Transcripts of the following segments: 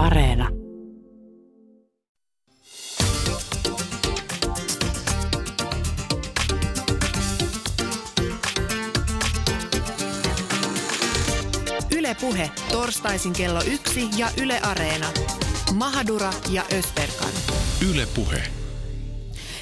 Areena. Yle Puhe, torstaisin kello yksi ja Yle Areena. Mahadura ja Ösberkan. Yle Puhe.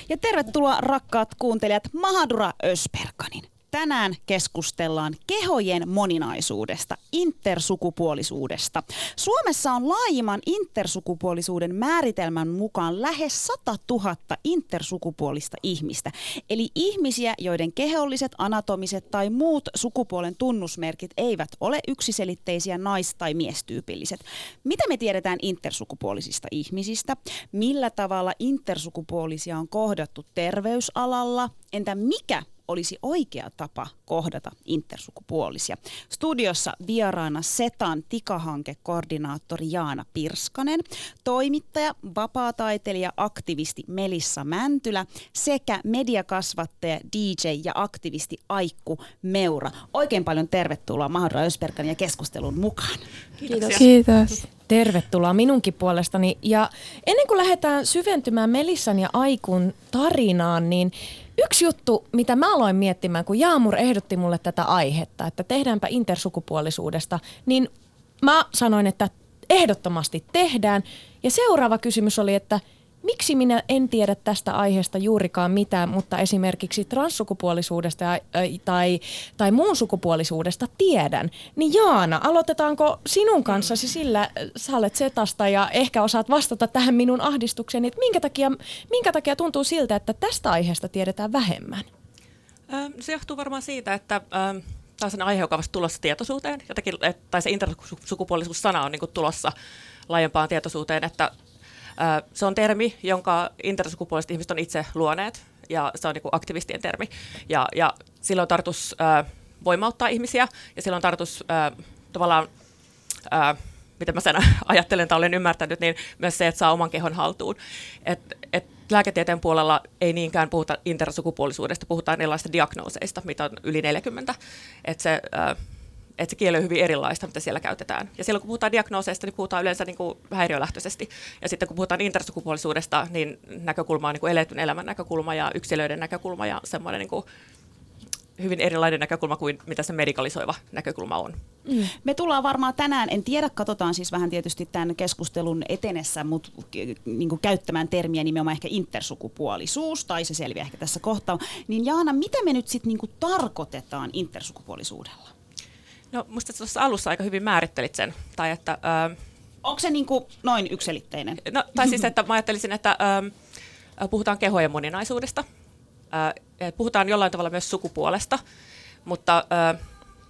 Ja tervetuloa rakkaat kuuntelijat Mahadura Ösperkanin. Tänään keskustellaan kehojen moninaisuudesta, intersukupuolisuudesta. Suomessa on laajimman intersukupuolisuuden määritelmän mukaan lähes 100 000 intersukupuolista ihmistä. Eli ihmisiä, joiden keholliset, anatomiset tai muut sukupuolen tunnusmerkit eivät ole yksiselitteisiä nais- tai miestyypilliset. Mitä me tiedetään intersukupuolisista ihmisistä? Millä tavalla intersukupuolisia on kohdattu terveysalalla? Entä mikä olisi oikea tapa kohdata intersukupuolisia. Studiossa vieraana Setan tikahankekoordinaattori Jaana Pirskanen, toimittaja, vapaataiteilija, aktivisti Melissa Mäntylä sekä mediakasvattaja, DJ ja aktivisti Aikku Meura. Oikein paljon tervetuloa Mahdolla Ösperkan ja keskustelun mukaan. Kiitos. Kiitos. Tervetuloa minunkin puolestani. Ja ennen kuin lähdetään syventymään Melissan ja Aikun tarinaan, niin Yksi juttu, mitä mä aloin miettimään, kun Jaamur ehdotti mulle tätä aihetta, että tehdäänpä intersukupuolisuudesta, niin mä sanoin, että ehdottomasti tehdään. Ja seuraava kysymys oli, että – miksi minä en tiedä tästä aiheesta juurikaan mitään, mutta esimerkiksi transsukupuolisuudesta ja, tai, tai muun sukupuolisuudesta tiedän. Niin Jaana, aloitetaanko sinun kanssasi sillä, sä olet setasta ja ehkä osaat vastata tähän minun ahdistukseeni, että minkä takia, minkä takia tuntuu siltä, että tästä aiheesta tiedetään vähemmän? Se johtuu varmaan siitä, että tämä on aihe, joka on tulossa tietoisuuteen, jotenkin, tai se intersukupuolisuus-sana on niin tulossa laajempaan tietoisuuteen, että se on termi, jonka intersukupuoliset ihmiset on itse luoneet, ja se on niin aktivistien termi. Ja, ja silloin tarkoitus voimauttaa ihmisiä, ja silloin tarkoitus tavallaan, mitä mä sen ajattelen tai olen ymmärtänyt, niin myös se, että saa oman kehon haltuun. Et, et lääketieteen puolella ei niinkään puhuta intersukupuolisuudesta, puhutaan erilaisista diagnooseista, mitä on yli 40. Et se, että se kieli on hyvin erilaista, mitä siellä käytetään. Ja silloin kun puhutaan diagnooseista, niin puhutaan yleensä niin kuin häiriölähtöisesti. Ja sitten kun puhutaan intersukupuolisuudesta, niin näkökulma on niin kuin eletyn elämän näkökulma ja yksilöiden näkökulma ja semmoinen niin kuin hyvin erilainen näkökulma kuin mitä se medikalisoiva näkökulma on. Mm. Me tullaan varmaan tänään, en tiedä, katsotaan siis vähän tietysti tämän keskustelun etenessä, mutta niin käyttämään termiä nimenomaan ehkä intersukupuolisuus, tai se selviää ehkä tässä kohtaa. Niin Jaana, mitä me nyt sitten niin tarkoitetaan intersukupuolisuudella? No musta tuossa alussa aika hyvin määrittelit sen. Tai että, ö, Onko se niin kuin noin ykselitteinen? No, tai siis, että mä ajattelisin, että ö, puhutaan kehojen moninaisuudesta. Ö, puhutaan jollain tavalla myös sukupuolesta, mutta, ö,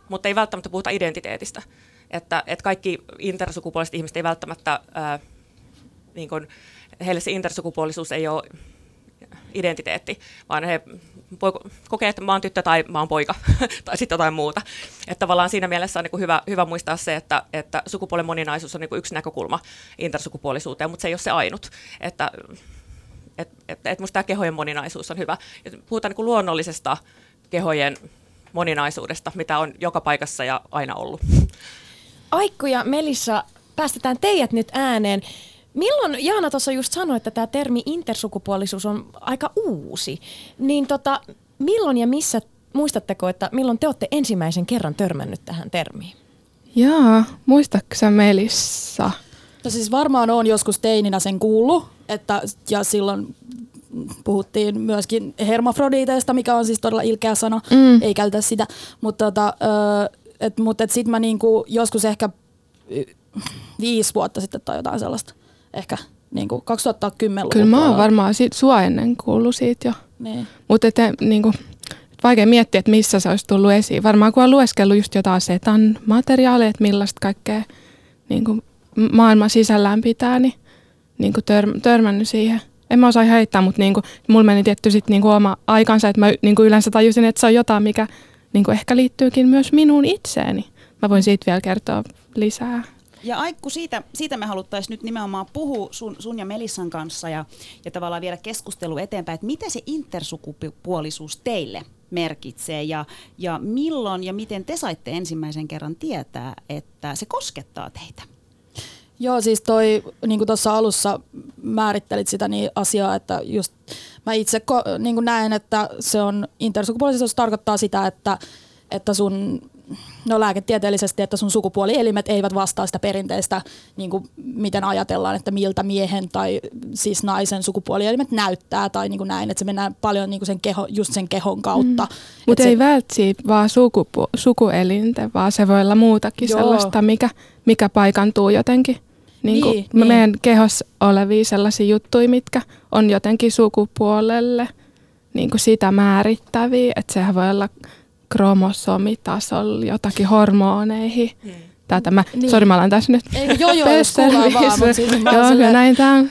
mutta ei välttämättä puhuta identiteetistä. Että, että kaikki intersukupuoliset ihmiset ei välttämättä, ö, niin kuin, heille se intersukupuolisuus ei ole identiteetti, vaan he kokee, että mä oon tyttö tai mä oon poika tai sitten jotain muuta. Että tavallaan siinä mielessä on niin hyvä, hyvä muistaa se, että, että sukupuolen moninaisuus on niin yksi näkökulma intersukupuolisuuteen, mutta se ei ole se ainut. Että et, et, et musta tämä kehojen moninaisuus on hyvä. Ja puhutaan niin luonnollisesta kehojen moninaisuudesta, mitä on joka paikassa ja aina ollut. Aikku ja Melissa, päästetään teidät nyt ääneen. Milloin, Jaana tuossa just sanoi, että tämä termi intersukupuolisuus on aika uusi, niin tota, milloin ja missä, muistatteko, että milloin te olette ensimmäisen kerran törmännyt tähän termiin? Jaa, muistatko Melissa? No siis varmaan on joskus teininä sen kuullut, että, ja silloin puhuttiin myöskin hermafrodiiteista, mikä on siis todella ilkeä sana, mm. ei käytä sitä, mutta tota, et, mut et sitten mä niinku joskus ehkä viisi vuotta sitten tai jotain sellaista ehkä niin kuin 2010-luvulla. Kyllä mä oon varmaan siitä, sua ennen kuullut siitä jo. Niin. Mutta niin kuin, vaikea miettiä, että missä se olisi tullut esiin. Varmaan kun on lueskellut just jotain setan materiaaleja, että millaista kaikkea niin kuin maailman sisällään pitää, niin, niin kuin tör, törmännyt siihen. En mä osaa heittää, mutta niin kuin, mulla meni tietty sit niin kuin oma aikansa, että mä niin kuin yleensä tajusin, että se on jotain, mikä niin kuin ehkä liittyykin myös minuun itseeni. Mä voin siitä vielä kertoa lisää. Ja Aikku, siitä, siitä me haluttaisiin nyt nimenomaan puhua sun, sun ja Melissan kanssa ja, ja tavallaan viedä keskustelu eteenpäin, että mitä se intersukupuolisuus teille merkitsee ja, ja milloin ja miten te saitte ensimmäisen kerran tietää, että se koskettaa teitä? Joo, siis toi, niin kuin tuossa alussa määrittelit sitä niin asiaa, että just mä itse ko- niin kuin näen, että se on intersukupuolisuus tarkoittaa sitä, että, että sun no lääketieteellisesti, että sun sukupuolielimet eivät vastaa sitä perinteistä, niin kuin miten ajatellaan, että miltä miehen tai siis naisen sukupuolielimet näyttää tai niin kuin näin, että se mennään paljon niin kuin sen keho, just sen kehon kautta. Mm. Mutta ei se... välttämättä vaan sukupu- sukuelinten, vaan se voi olla muutakin Joo. sellaista, mikä, mikä paikantuu jotenkin. Niin kuin niin, meidän niin. kehossa olevia sellaisia juttuja, mitkä on jotenkin sukupuolelle niin kuin sitä määrittäviä, että sehän voi olla kromosomitasolla jotakin hormoneihin. Hmm. Tätä mä, niin. sori mä olen tässä nyt Eikö joo joo, jos kuullaan vaan, mutta siis joo, silleen, näin tää on.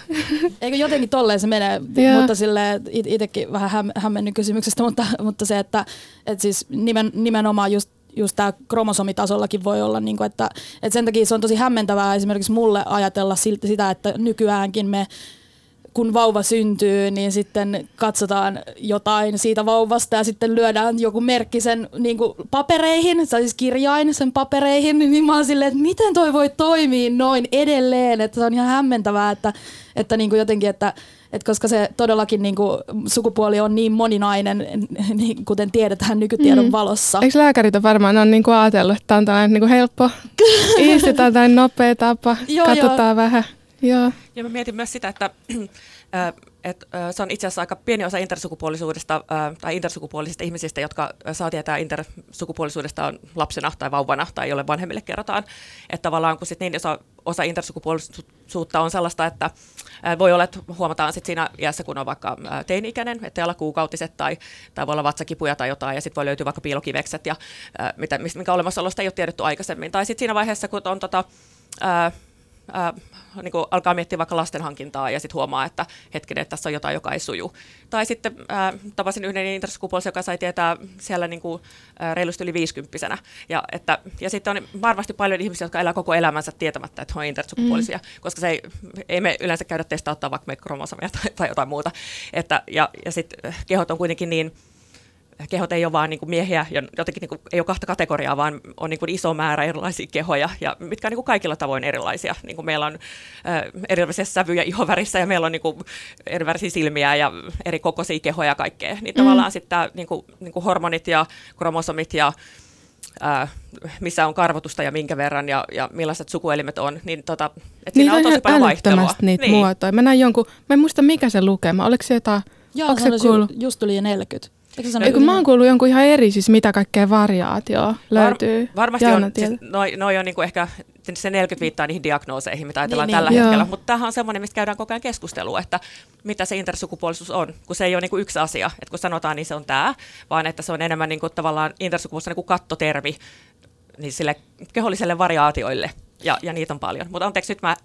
Eikö jotenkin tolleen se menee, mutta sille itsekin vähän häm, hämmennyt kysymyksestä, mutta, mutta se, että, että siis nimen, nimenomaan just just tämä kromosomitasollakin voi olla, niin kuin, että, että sen takia se on tosi hämmentävää esimerkiksi mulle ajatella sitä, että nykyäänkin me kun vauva syntyy, niin sitten katsotaan jotain siitä vauvasta ja sitten lyödään joku merkki sen niin kuin papereihin, tai siis kirjain sen papereihin, niin mä oon silleen, että miten toi voi toimia noin edelleen, että se on ihan hämmentävää, että, että niin kuin jotenkin, että, että koska se todellakin niin kuin, sukupuoli on niin moninainen, niin, kuten tiedetään nykytiedon mm. valossa. Eikö lääkärit on varmaan on niin kuin ajatellut, että tämä on tällainen niin kuin helppo, istutaan tai nopea tapa, joo, katsotaan joo. vähän. Joo. Ja mä mietin myös sitä, että et, se on itse asiassa aika pieni osa intersukupuolisuudesta tai intersukupuolisista ihmisistä, jotka saa tietää intersukupuolisuudesta on lapsena tai vauvana tai jolle vanhemmille kerrotaan. Että tavallaan kun sit niin osa, osa intersukupuolisuutta on sellaista, että voi olla, että huomataan sit siinä iässä, kun on vaikka teini-ikäinen, että olla kuukautiset tai, tai voi olla vatsakipuja tai jotain, ja sitten voi löytyä vaikka piilokivekset, ja, mitä, minkä olemassaolosta ei ole tiedetty aikaisemmin. Tai sitten siinä vaiheessa, kun on tota, ää, niin kuin alkaa miettiä vaikka lasten hankintaa ja sitten huomaa, että hetkinen, että tässä on jotain, joka ei suju. Tai sitten ää, tapasin yhden intersukupuolisen, joka sai tietää siellä niin kuin, ää, reilusti yli viisikymppisenä. Ja, että, ja sitten on varmasti paljon ihmisiä, jotka elää koko elämänsä tietämättä, että he on intersukupuolisia, mm. koska se ei, ei me yleensä käydä testauttaa vaikka meitä kromosomia tai, tai jotain muuta. Että, ja ja sitten kehot on kuitenkin niin kehot ei ole vain niin kuin miehiä, jotenkin niin kuin, ei ole kahta kategoriaa, vaan on niin kuin iso määrä erilaisia kehoja, ja mitkä on niin kuin kaikilla tavoin erilaisia. Niin kuin meillä on äh, erilaisia sävyjä ihovärissä, ja meillä on niin kuin erilaisia silmiä ja eri kokoisia kehoja ja kaikkea. Niin mm. tavallaan sitten niin kuin, niin kuin hormonit ja kromosomit ja Äh, missä on karvotusta ja minkä verran ja, ja millaiset sukuelimet on, niin tota, et siinä on tosi paljon vaihtelua. niitä niin. muotoja. Mä näin jonkun, mä en muista mikä se lukema, oliko se jotain, Joo, se kuullut? just tuli 40. Eikö Eikö mä oon kuullut jonkun ihan eri, siis mitä kaikkea variaatioa löytyy. Var, varmasti on, siis noi, noi on niinku ehkä, se 40 viittaa niihin diagnooseihin, mitä ajatellaan niin, tällä niin. hetkellä, mutta tämähän on semmoinen, mistä käydään koko ajan keskustelua, että mitä se intersukupuolisuus on, kun se ei ole niinku yksi asia, että kun sanotaan, niin se on tämä, vaan että se on enemmän niinku tavallaan intersukupuolisuus niinku kattotermi niin sille keholliselle variaatioille ja, ja niitä on paljon. Mutta anteeksi, nyt mä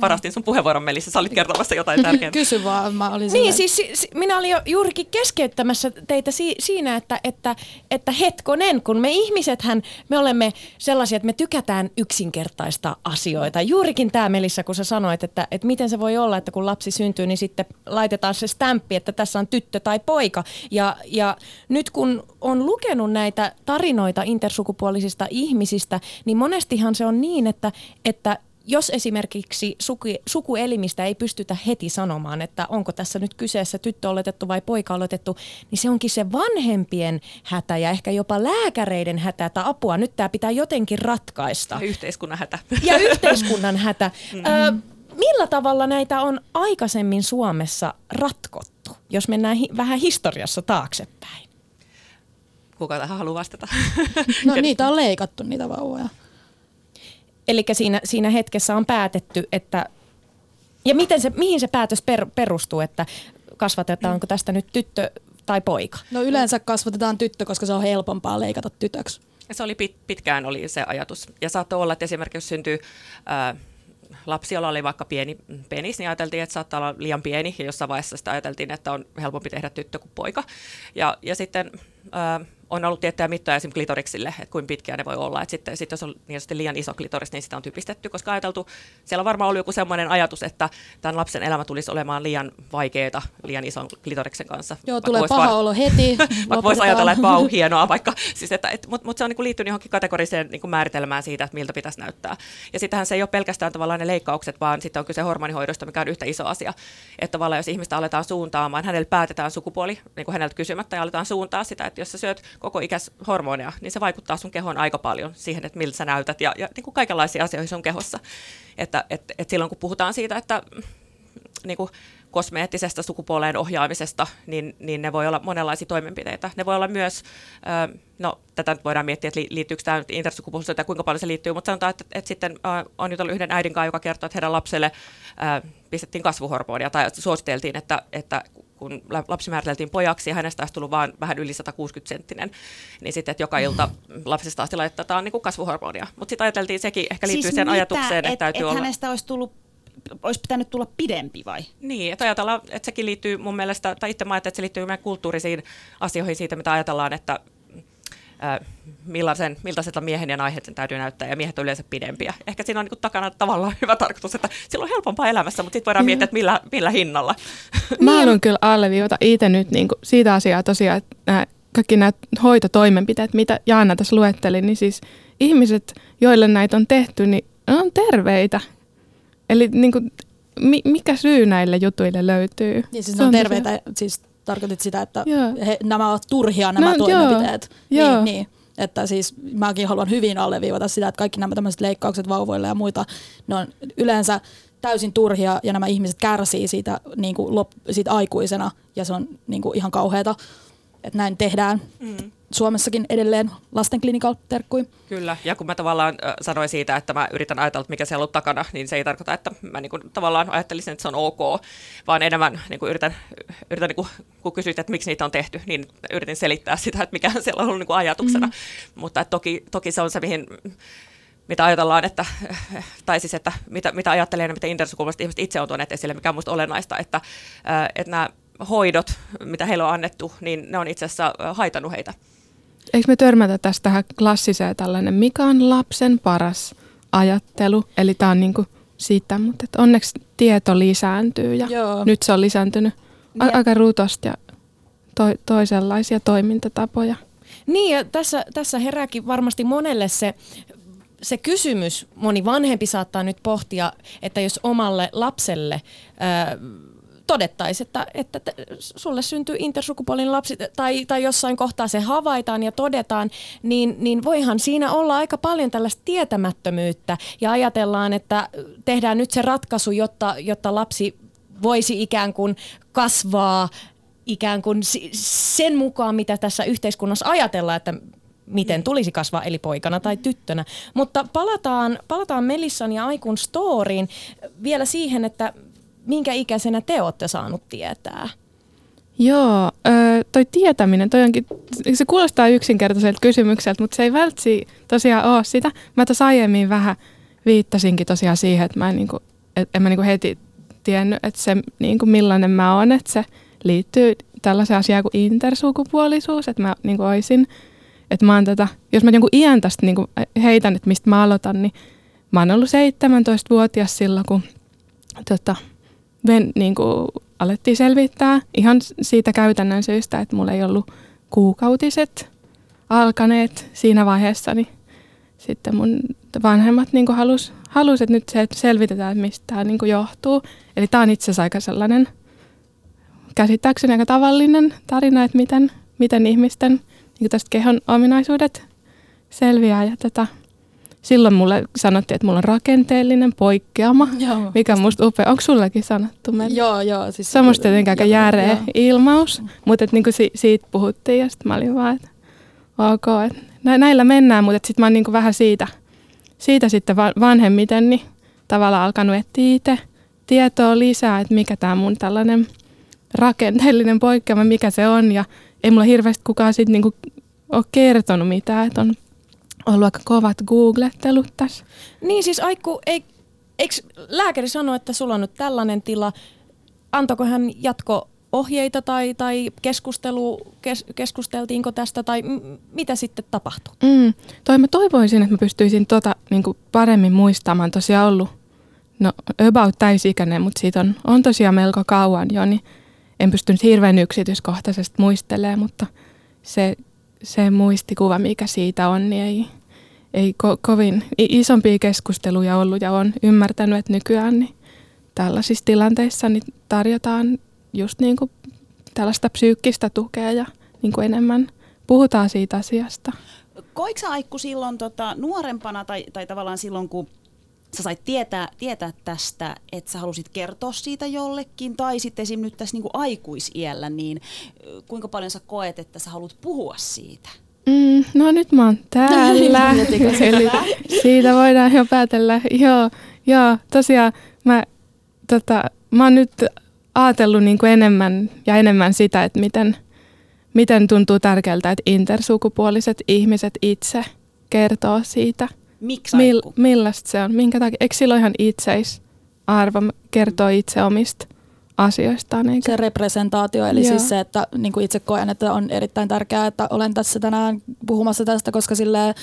varastin sun puheenvuoron, Melissa. Sä olit kertomassa jotain tärkeää. Kysy vaan, mä olin Niin, siis si, minä olin jo juurikin keskeyttämässä teitä si, siinä, että, että, että hetkonen, kun me ihmisethän, me olemme sellaisia, että me tykätään yksinkertaista asioita. Juurikin tämä, Melissa, kun sä sanoit, että, että miten se voi olla, että kun lapsi syntyy, niin sitten laitetaan se stämppi, että tässä on tyttö tai poika. Ja, ja nyt kun on lukenut näitä tarinoita intersukupuolisista ihmisistä, niin monestihan se on niin, että että, jos esimerkiksi suku, sukuelimistä ei pystytä heti sanomaan, että onko tässä nyt kyseessä tyttö oletettu vai poika oletettu, niin se onkin se vanhempien hätä ja ehkä jopa lääkäreiden hätä, että apua, nyt tämä pitää jotenkin ratkaista. Ja yhteiskunnan hätä. Ja yhteiskunnan hätä. Mm-hmm. Ö, millä tavalla näitä on aikaisemmin Suomessa ratkottu, jos mennään hi- vähän historiassa taaksepäin? Kuka tähän haluaa vastata? No niitä on leikattu, niitä vauvoja. Eli siinä, siinä hetkessä on päätetty, että ja miten se, mihin se päätös per, perustuu, että kasvatetaanko tästä nyt tyttö tai poika? No yleensä kasvatetaan tyttö, koska se on helpompaa leikata tytöksi. Ja se oli pit, pitkään oli se ajatus. Ja saattoi olla, että esimerkiksi jos syntyy ää, lapsi, jolla oli vaikka pieni penis, niin ajateltiin, että saattaa olla liian pieni. Ja jossain vaiheessa sitä ajateltiin, että on helpompi tehdä tyttö kuin poika. Ja, ja sitten ää, on ollut tiettyjä mittoja esimerkiksi klitoriksille, että kuinka pitkiä ne voi olla. Että sitten, sitten jos on niin liian iso klitoris, niin sitä on typistetty, koska ajateltu, siellä on varmaan ollut joku semmoinen ajatus, että tämän lapsen elämä tulisi olemaan liian vaikeaa liian ison klitoriksen kanssa. Joo, vaikka tulee paha var... olo heti. vaikka voisi ajatella, että vau, hienoa vaikka. Siis että, et, Mutta mut se on niin liittynyt johonkin kategoriseen niin määritelmään siitä, että miltä pitäisi näyttää. Ja sittenhän se ei ole pelkästään tavallaan ne leikkaukset, vaan sitten on kyse hormonihoidosta, mikä on yhtä iso asia. Että tavallaan jos ihmistä aletaan suuntaamaan, hänelle päätetään sukupuoli niin kuin häneltä kysymättä ja aletaan suuntaa sitä, että jos sä syöt koko ikäs hormoneja, niin se vaikuttaa sun kehoon aika paljon siihen, että miltä sä näytät ja, ja niin kuin kaikenlaisia asioita sun kehossa. Että et, et silloin kun puhutaan siitä, että niin kuin kosmeettisesta sukupuoleen ohjaamisesta, niin, niin ne voi olla monenlaisia toimenpiteitä. Ne voi olla myös, no tätä nyt voidaan miettiä, että liittyykö tämä intersukupuolisuuteen tai kuinka paljon se liittyy, mutta sanotaan, että, että sitten on nyt ollut yhden äidin kanssa, joka kertoo, että heidän lapselle pistettiin kasvuhormonia tai suositeltiin, että, että kun lapsi määriteltiin pojaksi ja hänestä olisi tullut vain vähän yli 160 senttinen, niin sitten, että joka ilta lapsesta asti laitetaan niin kuin kasvuhormonia. Mutta sitten ajateltiin, sekin ehkä liittyy siis siihen mitä? ajatukseen, että et, täytyy et olla... hänestä olisi tullut olisi pitänyt tulla pidempi vai? Niin, että ajatellaan, että sekin liittyy mun mielestä, tai itse mä että se liittyy meidän kulttuurisiin asioihin siitä, mitä ajatellaan, että äh, millaisen, millaiselta miehen ja naisen sen täytyy näyttää, ja miehet on yleensä pidempiä. Ehkä siinä on niin takana tavallaan hyvä tarkoitus, että sillä on helpompaa elämässä, mutta sitten voidaan miettiä, että millä, millä hinnalla. Mä haluan kyllä alleviivata itse nyt niin kuin siitä asiaa tosiaan, että nämä, kaikki nämä hoitotoimenpiteet, mitä Jaana tässä luetteli, niin siis ihmiset, joille näitä on tehty, niin on terveitä Eli niin kuin, mikä syy näille jutuille löytyy? Niin siis ne on, on terveitä, siis tarkoitit sitä, että he, nämä ovat turhia nämä no, toimenpiteet. Joo, niin, niin. Että siis mäkin haluan hyvin alleviivata sitä, että kaikki nämä tämmöiset leikkaukset vauvoille ja muita, ne on yleensä täysin turhia ja nämä ihmiset kärsii siitä, niin kuin lop, siitä aikuisena ja se on niin kuin ihan kauheata, että näin tehdään. Mm. Suomessakin edelleen lasten clinical terkkui. Kyllä, ja kun mä tavallaan sanoin siitä, että mä yritän ajatella, mikä siellä on takana, niin se ei tarkoita, että mä niin kuin, tavallaan ajattelisin, että se on ok, vaan enemmän niin kuin yritän, yritän niin kuin, kun kysyit, että miksi niitä on tehty, niin yritin selittää sitä, että mikä siellä on ollut niin kuin ajatuksena. Mm. Mutta että toki, toki se on se, mihin mitä ajatellaan, että, tai siis, että mitä, mitä ajattelee ja mitä intersukupuoliset ihmiset itse on tuoneet esille, mikä on minusta olennaista, että, että nämä hoidot, mitä heille on annettu, niin ne on itse asiassa haitannut heitä eikö me törmätä tästä tähän klassiseen tällainen, mikä on lapsen paras ajattelu. Eli tämä on niinku siitä, mutta että onneksi tieto lisääntyy ja Joo. nyt se on lisääntynyt a- ja. aika rutosti ja to- toisenlaisia toimintatapoja. Niin ja tässä, tässä herääkin varmasti monelle se se kysymys, moni vanhempi saattaa nyt pohtia, että jos omalle lapselle ää, todettaisiin, että, että sulle syntyy intersukupuolinen lapsi tai, tai jossain kohtaa se havaitaan ja todetaan, niin, niin voihan siinä olla aika paljon tällaista tietämättömyyttä ja ajatellaan, että tehdään nyt se ratkaisu, jotta, jotta lapsi voisi ikään kuin kasvaa ikään kuin sen mukaan, mitä tässä yhteiskunnassa ajatellaan, että miten tulisi kasvaa, eli poikana tai tyttönä. Mutta palataan, palataan Melissan ja Aikun storyin vielä siihen, että minkä ikäisenä te olette saanut tietää? Joo, toi tietäminen, toi onkin, se kuulostaa yksinkertaiselta kysymykseltä, mutta se ei vältsi tosiaan ole sitä. Mä tuossa aiemmin vähän viittasinkin tosiaan siihen, että mä en, niinku, et, en mä niinku heti tiennyt, että se niinku millainen mä oon, että se liittyy tällaiseen asiaan kuin intersukupuolisuus, että mä niinku oisin, että mä oon tätä, jos mä jonkun iän tästä niinku heitän, että mistä mä aloitan, niin mä oon ollut 17-vuotias silloin, kun tota, ven, niin kuin alettiin selvittää ihan siitä käytännön syystä, että mulla ei ollut kuukautiset alkaneet siinä vaiheessa, niin sitten mun vanhemmat niin halus, halus, että nyt se, että selvitetään, että mistä tämä niin johtuu. Eli tämä on itse asiassa aika sellainen käsittääkseni aika tavallinen tarina, että miten, miten ihmisten niin tästä kehon ominaisuudet selviää. Ja tätä, silloin mulle sanottiin, että mulla on rakenteellinen poikkeama, joo. mikä on musta upea. Onko sullekin sanottu? Meille? Joo, joo. Siis se on musta jotenkin aika järeä ilmaus, mutta niinku si- siitä puhuttiin ja sitten mä olin vaan, että ok, että näillä mennään, mutta sitten mä oon niinku vähän siitä, siitä sitten vanhemmiten niin tavallaan alkanut etsiä itse tietoa lisää, että mikä tämä mun tällainen rakenteellinen poikkeama, mikä se on ja ei mulla hirveästi kukaan sitten niinku ole kertonut mitään, että on ollut aika kovat googlettelut tässä. Niin siis Aikku, eikö lääkäri sano, että sulla on nyt tällainen tila? Antako hän jatko ohjeita tai, tai keskustelu, kes, keskusteltiinko tästä tai m- mitä sitten tapahtui? Mm, toi mä toivoisin, että mä pystyisin tota niin paremmin muistamaan. Tosiaan ollut no, about täysikäinen, mutta siitä on, on tosiaan melko kauan jo, niin en pystynyt hirveän yksityiskohtaisesti muistelemaan, mutta se, se muistikuva, mikä siitä on, niin ei, ei ko- kovin isompia keskusteluja ollut ja on ymmärtänyt, että nykyään niin tällaisissa tilanteissa niin tarjotaan just niin kuin tällaista psyykkistä tukea ja niin kuin enemmän puhutaan siitä asiasta. Koiko Aikku silloin tota, nuorempana tai, tai tavallaan silloin, kun sä sait tietää, tietää tästä, että sä halusit kertoa siitä jollekin, tai sitten esim. nyt tässä niin kuin aikuisiellä, niin kuinka paljon sä koet, että sä haluat puhua siitä? Mm, no nyt mä oon täällä, eli siitä voidaan jo päätellä. Joo, joo tosiaan mä, tota, mä oon nyt ajatellut niin kuin enemmän ja enemmän sitä, että miten, miten tuntuu tärkeältä, että intersukupuoliset ihmiset itse kertoo siitä. Miksi Mil, Millaista se on? Minkä takia? Eikö sillä ole ihan itseisarvo kertoo itse omista asioistaan? Eikä? Se representaatio, eli Joo. siis se, että niin kuin itse koen, että on erittäin tärkeää, että olen tässä tänään puhumassa tästä, koska silleen,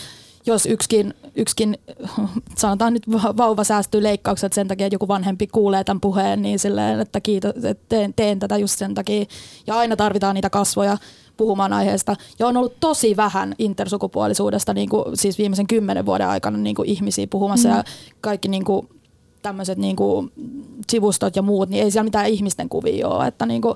jos yksikin, yksikin, sanotaan nyt vauva säästyy leikkaukset sen takia, että joku vanhempi kuulee tämän puheen, niin silleen, että kiitos, että teen, teen tätä just sen takia. Ja aina tarvitaan niitä kasvoja puhumaan aiheesta. Ja on ollut tosi vähän intersukupuolisuudesta niin kuin, siis viimeisen kymmenen vuoden aikana niin kuin ihmisiä puhumassa mm. ja kaikki niin kuin, tämmöiset niin kuin, sivustot ja muut, niin ei siellä mitään ihmisten kuvia ole. Että, niin kuin,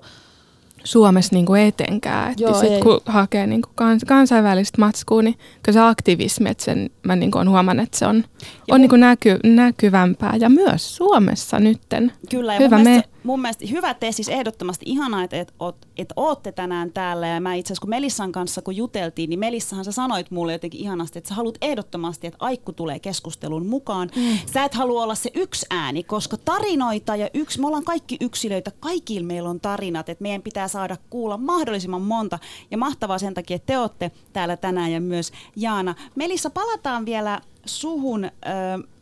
Suomessa niin kuin etenkään. Että sit, kun hakee niin kuin kans, kansainvälistä matskua, niin kyllä se aktivismi, että sen mä niin kuin olen huomannut, että se on, on niin kuin näky, näkyvämpää. Ja myös Suomessa nytten. Kyllä, ja Hyvä mun, me. mielestä, mun mielestä hyvä te siis ehdottomasti ihanaa, että et, et, et ootte tänään täällä. Ja mä itse asiassa kun Melissan kanssa kun juteltiin, niin Melissahan sä sanoit mulle jotenkin ihanasti, että sä haluat ehdottomasti, että Aikku tulee keskustelun mukaan. Mm. Sä et halua olla se yksi ääni, koska tarinoita ja yksi, me ollaan kaikki yksilöitä, kaikilla meillä on tarinat, että meidän pitää saada kuulla mahdollisimman monta. Ja mahtavaa sen takia, että te olette täällä tänään ja myös Jaana. Melissa, palataan vielä suhun. Ö,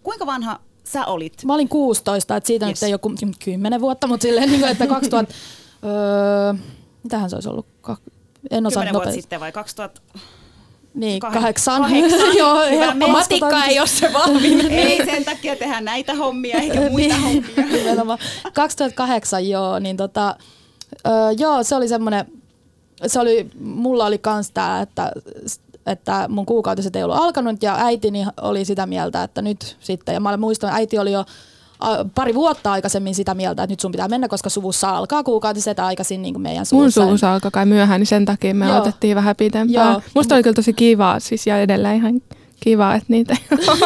kuinka vanha sä olit? Mä olin 16, että siitä yes. nyt ei joku 10 vuotta, mutta silleen, niin kuin, että 2000... öö, mitähän se olisi ollut? En osaa 10 vuotta sitten vai 2000... Niin, kahdeksan. kahdeksan. Joo, matikka ei ole se vahvin. ei sen takia tehdä näitä hommia eikä muita niin, hommia. 2008 joo, niin tota, öö, joo, se oli semmoinen, se oli, mulla oli kans tää, että että mun kuukautiset ei ollut alkanut ja äitini oli sitä mieltä, että nyt sitten. Ja mä muistan, äiti oli jo pari vuotta aikaisemmin sitä mieltä, että nyt sun pitää mennä, koska suvussa alkaa kuukautiset aikaisin niin kuin meidän suvussa. Mun suvussa alkoi kai myöhään, niin sen takia me Joo. otettiin vähän pitempään. Joo. Musta oli kyllä tosi kivaa siis ja edelleen ihan kiva, että niitä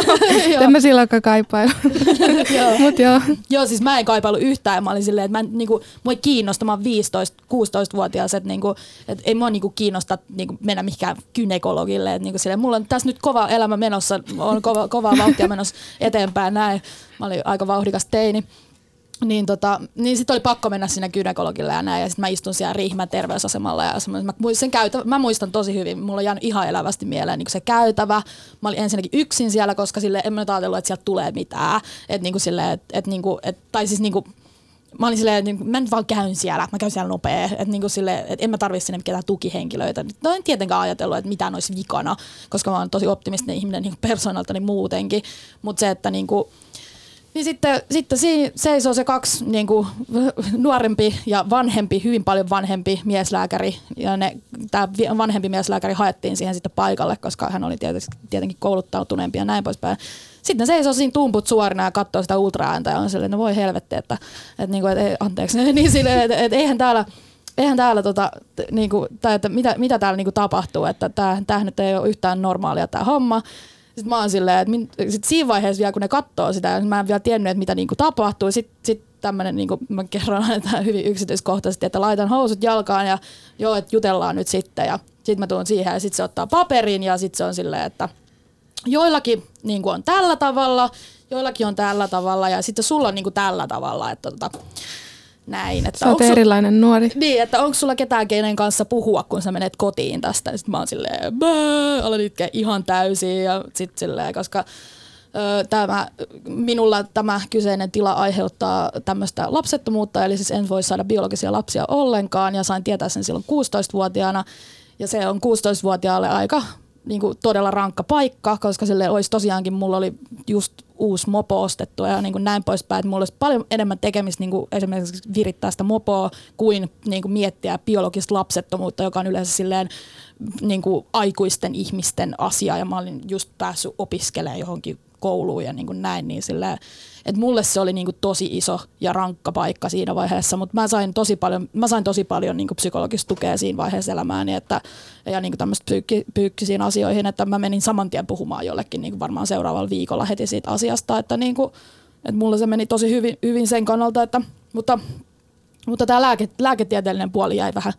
en mä silloinkaan kaipailu. joo. Mut joo. joo, siis mä en kaipailu yhtään. Mä olin silleen, että mä, niinku, mua ei kiinnosta, mä oon 15-16-vuotias, että niinku, et ei mua niinku kiinnosta niinku, mennä mihinkään kynekologille. Et, niinku, silleen, mulla on tässä nyt kova elämä menossa, on kova, kovaa vauhtia menossa eteenpäin näin. Mä olin aika vauhdikas teini. Niin, tota, niin sitten oli pakko mennä sinne gynekologille ja näin. Ja sitten mä istun siellä Riihmän terveysasemalla. Ja mä, sen käytävä, mä muistan tosi hyvin, mulla on jäänyt ihan elävästi mieleen niin se käytävä. Mä olin ensinnäkin yksin siellä, koska sille en mä ajatellut, että sieltä tulee mitään. Et, niin kuin sille, et, et, niin kuin, et, tai siis niin kuin, mä olin silleen, että mä nyt vaan käyn siellä, mä käyn siellä nopea, että niin sille, että en mä tarvitse sinne ketään tukihenkilöitä. No en tietenkään ajatellut, että mitään olisi vikana, koska mä oon tosi optimistinen ihminen niin persoonaltani muutenkin, mutta se, että niin kuin, niin sitten, sitten siinä seisoo se kaksi niin kuin, nuorempi ja vanhempi, hyvin paljon vanhempi mieslääkäri. Ja ne, tämä vanhempi mieslääkäri haettiin siihen sitten paikalle, koska hän oli tietenkin kouluttautuneempi ja näin poispäin. Sitten seisoo siinä tumput suorina ja katsoo sitä ultraääntä ja on silleen, no voi helvetti, että, että, niin kuin, että anteeksi, niin silleen, että, että eihän täällä, eihän täällä tota, niinku, tai että mitä, mitä täällä niinku tapahtuu, että tämä nyt ei ole yhtään normaalia tämä homma. Sitten mä oon silleen, että min, sit siinä vaiheessa vielä kun ne katsoo sitä, mä en vielä tiennyt, että mitä niinku tapahtuu. Sitten sit tämmöinen, niinku, mä kerron aina hyvin yksityiskohtaisesti, että laitan housut jalkaan ja joo, että jutellaan nyt sitten. Ja sitten mä tuun siihen ja sitten se ottaa paperin ja sitten se on silleen, että joillakin niinku on tällä tavalla, joillakin on tällä tavalla ja sitten sulla on niinku tällä tavalla. Että tota, näin. Että sä oot erilainen nuori. Niin, että onko sulla ketään kenen kanssa puhua, kun sä menet kotiin tästä. Sitten mä oon silleen, alan itkeä ihan täysin ja sit silleen, koska tämä, minulla tämä kyseinen tila aiheuttaa tämmöistä lapsettomuutta, eli siis en voi saada biologisia lapsia ollenkaan ja sain tietää sen silloin 16-vuotiaana. Ja se on 16-vuotiaalle aika niin kuin todella rankka paikka, koska sille olisi tosiaankin, mulla oli just uusi mopo ostettu ja niin kuin näin poispäin, että mulla olisi paljon enemmän tekemistä niin kuin esimerkiksi virittää sitä mopoa kuin, niin kuin miettiä biologista lapsettomuutta, joka on yleensä silleen niin kuin aikuisten ihmisten asia. Ja mä olin just päässyt opiskelemaan johonkin kouluun ja niin kuin näin, niin silleen, että mulle se oli niin kuin tosi iso ja rankka paikka siinä vaiheessa, mutta mä sain tosi paljon, mä sain tosi paljon niin kuin psykologista tukea siinä vaiheessa elämääni että, ja niin tämmöistä pyykki, pyykkisiin asioihin, että mä menin saman tien puhumaan jollekin niin kuin varmaan seuraavalla viikolla heti siitä asiasta, että, niin kuin, että mulle se meni tosi hyvin, hyvin sen kannalta, että, mutta, mutta tämä lääke, lääketieteellinen puoli jäi vähän,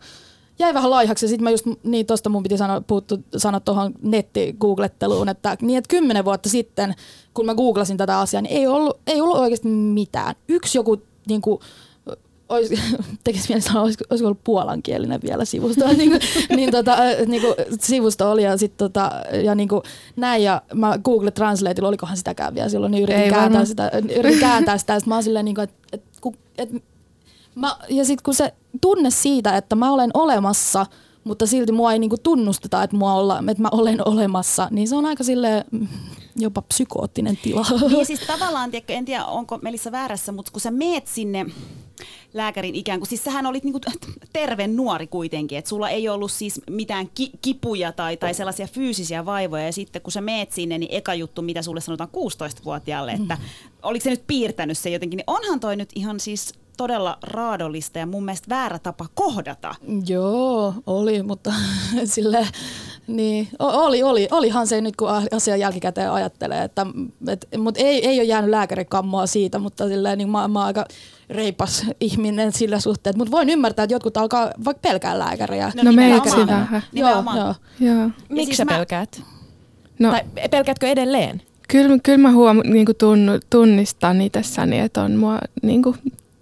jäi vähän laihaksi. Sitten mä just, niin tosta mun piti sanoa, puuttu, sanoa tuohon netti-googletteluun, että niin että kymmenen vuotta sitten, kun mä googlasin tätä asiaa, niin ei ollut, ei ollut oikeasti mitään. Yksi joku niin kuin, olisi, tekisi mieli sanoa, olisiko, olisiko ollut puolankielinen vielä sivusto, niin, kuin, niin, tota, niin kuin, sivusto oli ja sitten tota, ja niin kuin, näin ja mä Google Translateilla, olikohan sitäkään vielä silloin, niin yritin, kääntää sitä, yritin kääntää sitä ja sitten mä oon silleen, niin kuin, että, että, että Mä, ja sitten kun se tunne siitä, että mä olen olemassa, mutta silti mua ei niinku tunnusteta, että, mua olla, että mä olen olemassa, niin se on aika sille mm, jopa psykoottinen tila. Niin siis tavallaan, tiedätkö, en tiedä onko Melissa väärässä, mutta kun sä meet sinne lääkärin ikään kuin, siis sähän olit niinku terve nuori kuitenkin, että sulla ei ollut siis mitään ki- kipuja tai, tai sellaisia fyysisiä vaivoja, ja sitten kun sä meet sinne, niin eka juttu, mitä sulle sanotaan 16-vuotiaalle, että mm. oliko se nyt piirtänyt se jotenkin, niin onhan toi nyt ihan siis todella raadollista ja mun mielestä väärä tapa kohdata. Joo, oli, mutta sille niin, oli, oli, olihan se nyt kun asia jälkikäteen ajattelee, että, et, mutta ei, ei ole jäänyt lääkärikammoa siitä, mutta silleen, niin mä, mä oon aika reipas ihminen sillä suhteella, mutta voin ymmärtää, että jotkut alkaa vaikka pelkää lääkäriä. No, no meikäsi vähän. Joo, joo. joo. Miksi siis sä mä... pelkäät? No, tai pelkäätkö edelleen? Kyllä, kyllä mä huom, niin tunnistan itsessäni, että on mua niin kuin,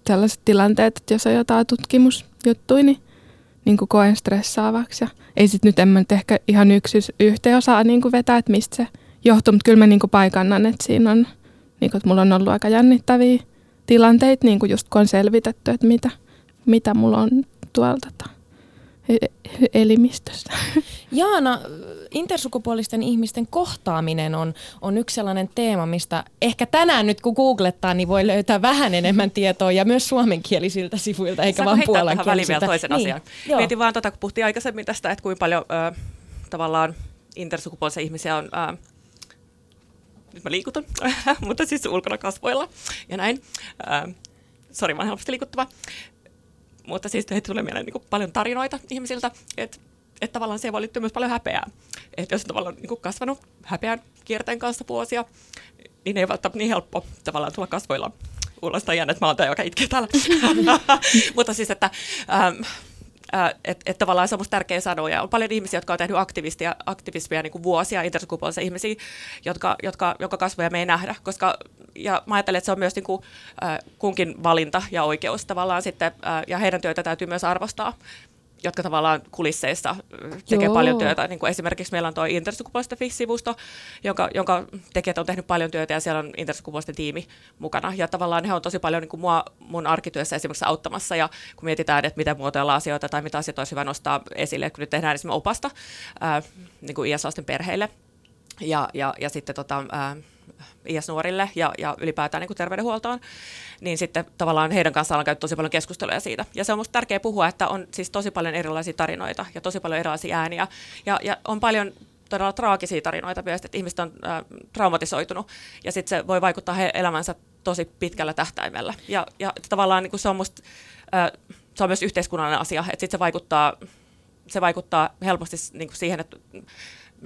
sellaiset tilanteet, että jos on jotain tutkimusjuttuja, niin, niin kuin koen stressaavaksi. Ja ei sitten nyt en mä nyt ehkä ihan yksi yhteen osaa niin kuin vetää, että mistä se johtuu, mutta kyllä mä niin kuin paikannan, että siinä on, niin kuin, että mulla on ollut aika jännittäviä tilanteita, niin kuin just kun on selvitetty, että mitä, mitä mulla on tuolta elimistössä. Jaana, intersukupuolisten ihmisten kohtaaminen on, on yksi sellainen teema, mistä ehkä tänään nyt kun googlettaa, niin voi löytää vähän enemmän tietoa ja myös suomenkielisiltä sivuilta, eikä Saanko vaan puolankielisiltä. vielä toisen niin. asian? Joo. Mietin vaan, tota, kun puhuttiin aikaisemmin tästä, että kuinka paljon ö, tavallaan intersukupuolisia ihmisiä on... Ö, nyt mä liikutan, mutta siis ulkona kasvoilla ja näin. Sori, mä oon helposti liikuttava mutta siis heitä tulee mieleen niin paljon tarinoita ihmisiltä, että että tavallaan siihen voi liittyä myös paljon häpeää. Että jos on tavallaan niin kasvanut häpeän kierteen kanssa vuosia, niin ei välttämättä niin helppo tavallaan tulla kasvoilla ulos tai että mä oon tämä, joka itkee täällä. Mutta siis, että ähm, että et tavallaan se on tärkeä sanoa, ja on paljon ihmisiä, jotka on tehnyt aktivistia, aktivismia niin kuin vuosia, intersukupuolisia ihmisiä, jotka, jotka, jotka kasvoja me ei nähdä, koska ja mä ajattelen, että se on myös niin kuin, äh, kunkin valinta ja oikeus tavallaan sitten, äh, ja heidän työtä täytyy myös arvostaa jotka tavallaan kulisseissa tekee Joo. paljon työtä. Niin kuin esimerkiksi meillä on tuo intersukupuolisten sivusto jonka, jonka tekijät on tehnyt paljon työtä ja siellä on intersukupuolisten tiimi mukana. Ja tavallaan he on tosi paljon niin kuin mua, mun arkityössä esimerkiksi auttamassa ja kun mietitään, että miten muotoillaan asioita tai mitä asioita olisi hyvä nostaa esille, kun nyt tehdään esimerkiksi opasta ää, niin kuin IS-lasten perheille ja, ja, ja sitten tota, ää, IS-nuorille ja, ja ylipäätään niin kuin terveydenhuoltoon, niin sitten tavallaan heidän kanssaan on käyty tosi paljon keskusteluja siitä. Ja se on minusta tärkeää puhua, että on siis tosi paljon erilaisia tarinoita ja tosi paljon erilaisia ääniä. Ja, ja on paljon todella traagisia tarinoita myös, että ihmiset on äh, traumatisoitunut ja sitten se voi vaikuttaa heidän elämänsä tosi pitkällä tähtäimellä. Ja, ja tavallaan niin kuin se on musta, äh, se on myös yhteiskunnallinen asia, että sitten se vaikuttaa, se vaikuttaa helposti niin kuin siihen, että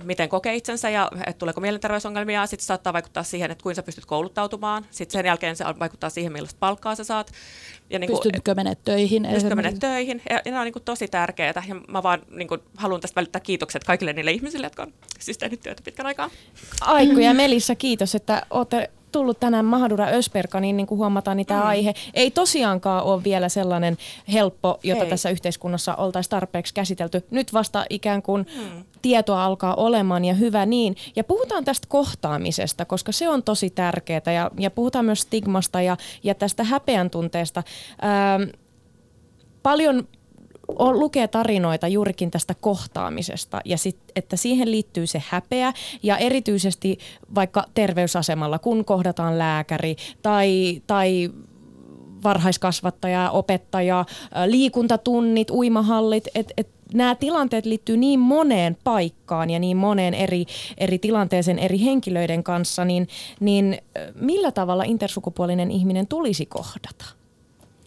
miten kokee itsensä ja että tuleeko mielenterveysongelmia. Sitten saattaa vaikuttaa siihen, että kuinka sä pystyt kouluttautumaan. Sitten sen jälkeen se vaikuttaa siihen, millaista palkkaa sä saat. Ja niin Pystytkö menemään töihin? Pystytkö menemään töihin. Ja, ja nämä on niin kuin tosi tärkeää. Ja mä vaan niin kuin, haluan tästä välittää kiitokset kaikille niille ihmisille, jotka on siis tehnyt työtä pitkän aikaa. Aikku ja Melissa, kiitos, että olette tullut tänään Mahadura Ösperka, niin, niin kuin huomataan, niin tämä mm. aihe ei tosiaankaan ole vielä sellainen helppo, jota ei. tässä yhteiskunnassa oltaisiin tarpeeksi käsitelty. Nyt vasta ikään kuin mm. tietoa alkaa olemaan ja hyvä niin. Ja puhutaan tästä kohtaamisesta, koska se on tosi tärkeää ja, ja puhutaan myös stigmasta ja, ja tästä häpeän tunteesta. Ähm, paljon on, lukee tarinoita juurikin tästä kohtaamisesta ja sit, että siihen liittyy se häpeä ja erityisesti vaikka terveysasemalla, kun kohdataan lääkäri tai, tai varhaiskasvattaja, opettaja, liikuntatunnit, uimahallit, että et nämä tilanteet liittyy niin moneen paikkaan ja niin moneen eri, eri tilanteeseen eri henkilöiden kanssa, niin, niin millä tavalla intersukupuolinen ihminen tulisi kohdata?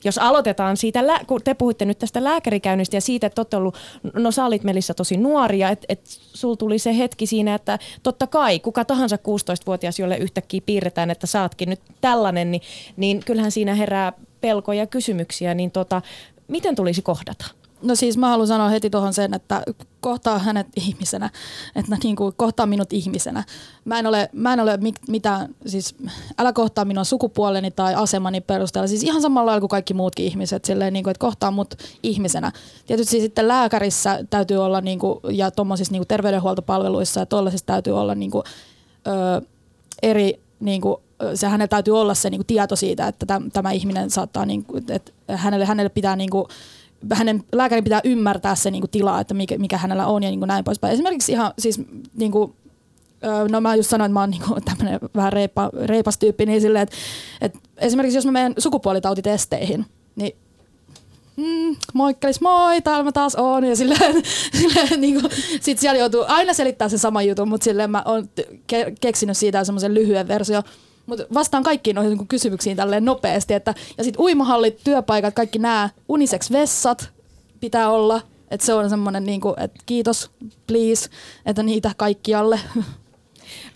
Jos aloitetaan siitä, kun te puhuitte nyt tästä lääkärikäynnistä ja siitä, että olette ollut, no sä olit Melissa tosi nuoria, että et sul tuli se hetki siinä, että totta kai kuka tahansa 16-vuotias, jolle yhtäkkiä piirretään, että saatkin nyt tällainen, niin, niin kyllähän siinä herää pelkoja ja kysymyksiä, niin tota, miten tulisi kohdata? No siis mä haluan sanoa heti tuohon sen, että kohtaa hänet ihmisenä, että niin kuin kohtaa minut ihmisenä. Mä en ole, mä en ole mitään, siis älä kohtaa minua sukupuoleni tai asemani perusteella, siis ihan samalla lailla kuin kaikki muutkin ihmiset, silleen niin kuin, että kohtaa mut ihmisenä. Tietysti sitten lääkärissä täytyy olla niin kuin, ja tuommoisissa niin terveydenhuoltopalveluissa ja tuollaisissa täytyy olla niin kuin, ö, eri niin kuin, se hänellä täytyy olla se niin kuin tieto siitä, että tämä, tämä ihminen saattaa, niin kuin, että hänelle, hänelle pitää niin kuin, hänen lääkärin pitää ymmärtää se niin kuin, tila, että mikä, mikä hänellä on ja niin kuin näin poispäin. Esimerkiksi ihan siis niin kuin, no mä just sanoin, että mä oon niinku tämmönen vähän reipa, reipas tyyppi, niin silleen, että, että esimerkiksi jos mä menen sukupuolitautitesteihin, niin mm, moikkelis moi, täällä mä taas oon. Ja silleen, silleen niin kuin, sit siellä joutuu aina selittää sen sama jutun, mutta silleen mä oon ke- keksinyt siitä semmoisen lyhyen versio. Mutta vastaan kaikkiin noihin niin kysymyksiin tälleen nopeasti. Että, ja sitten uimahallit, työpaikat, kaikki nämä, unisex vessat pitää olla. Että se on semmoinen, niin kuin, että kiitos, please, että niitä kaikkialle.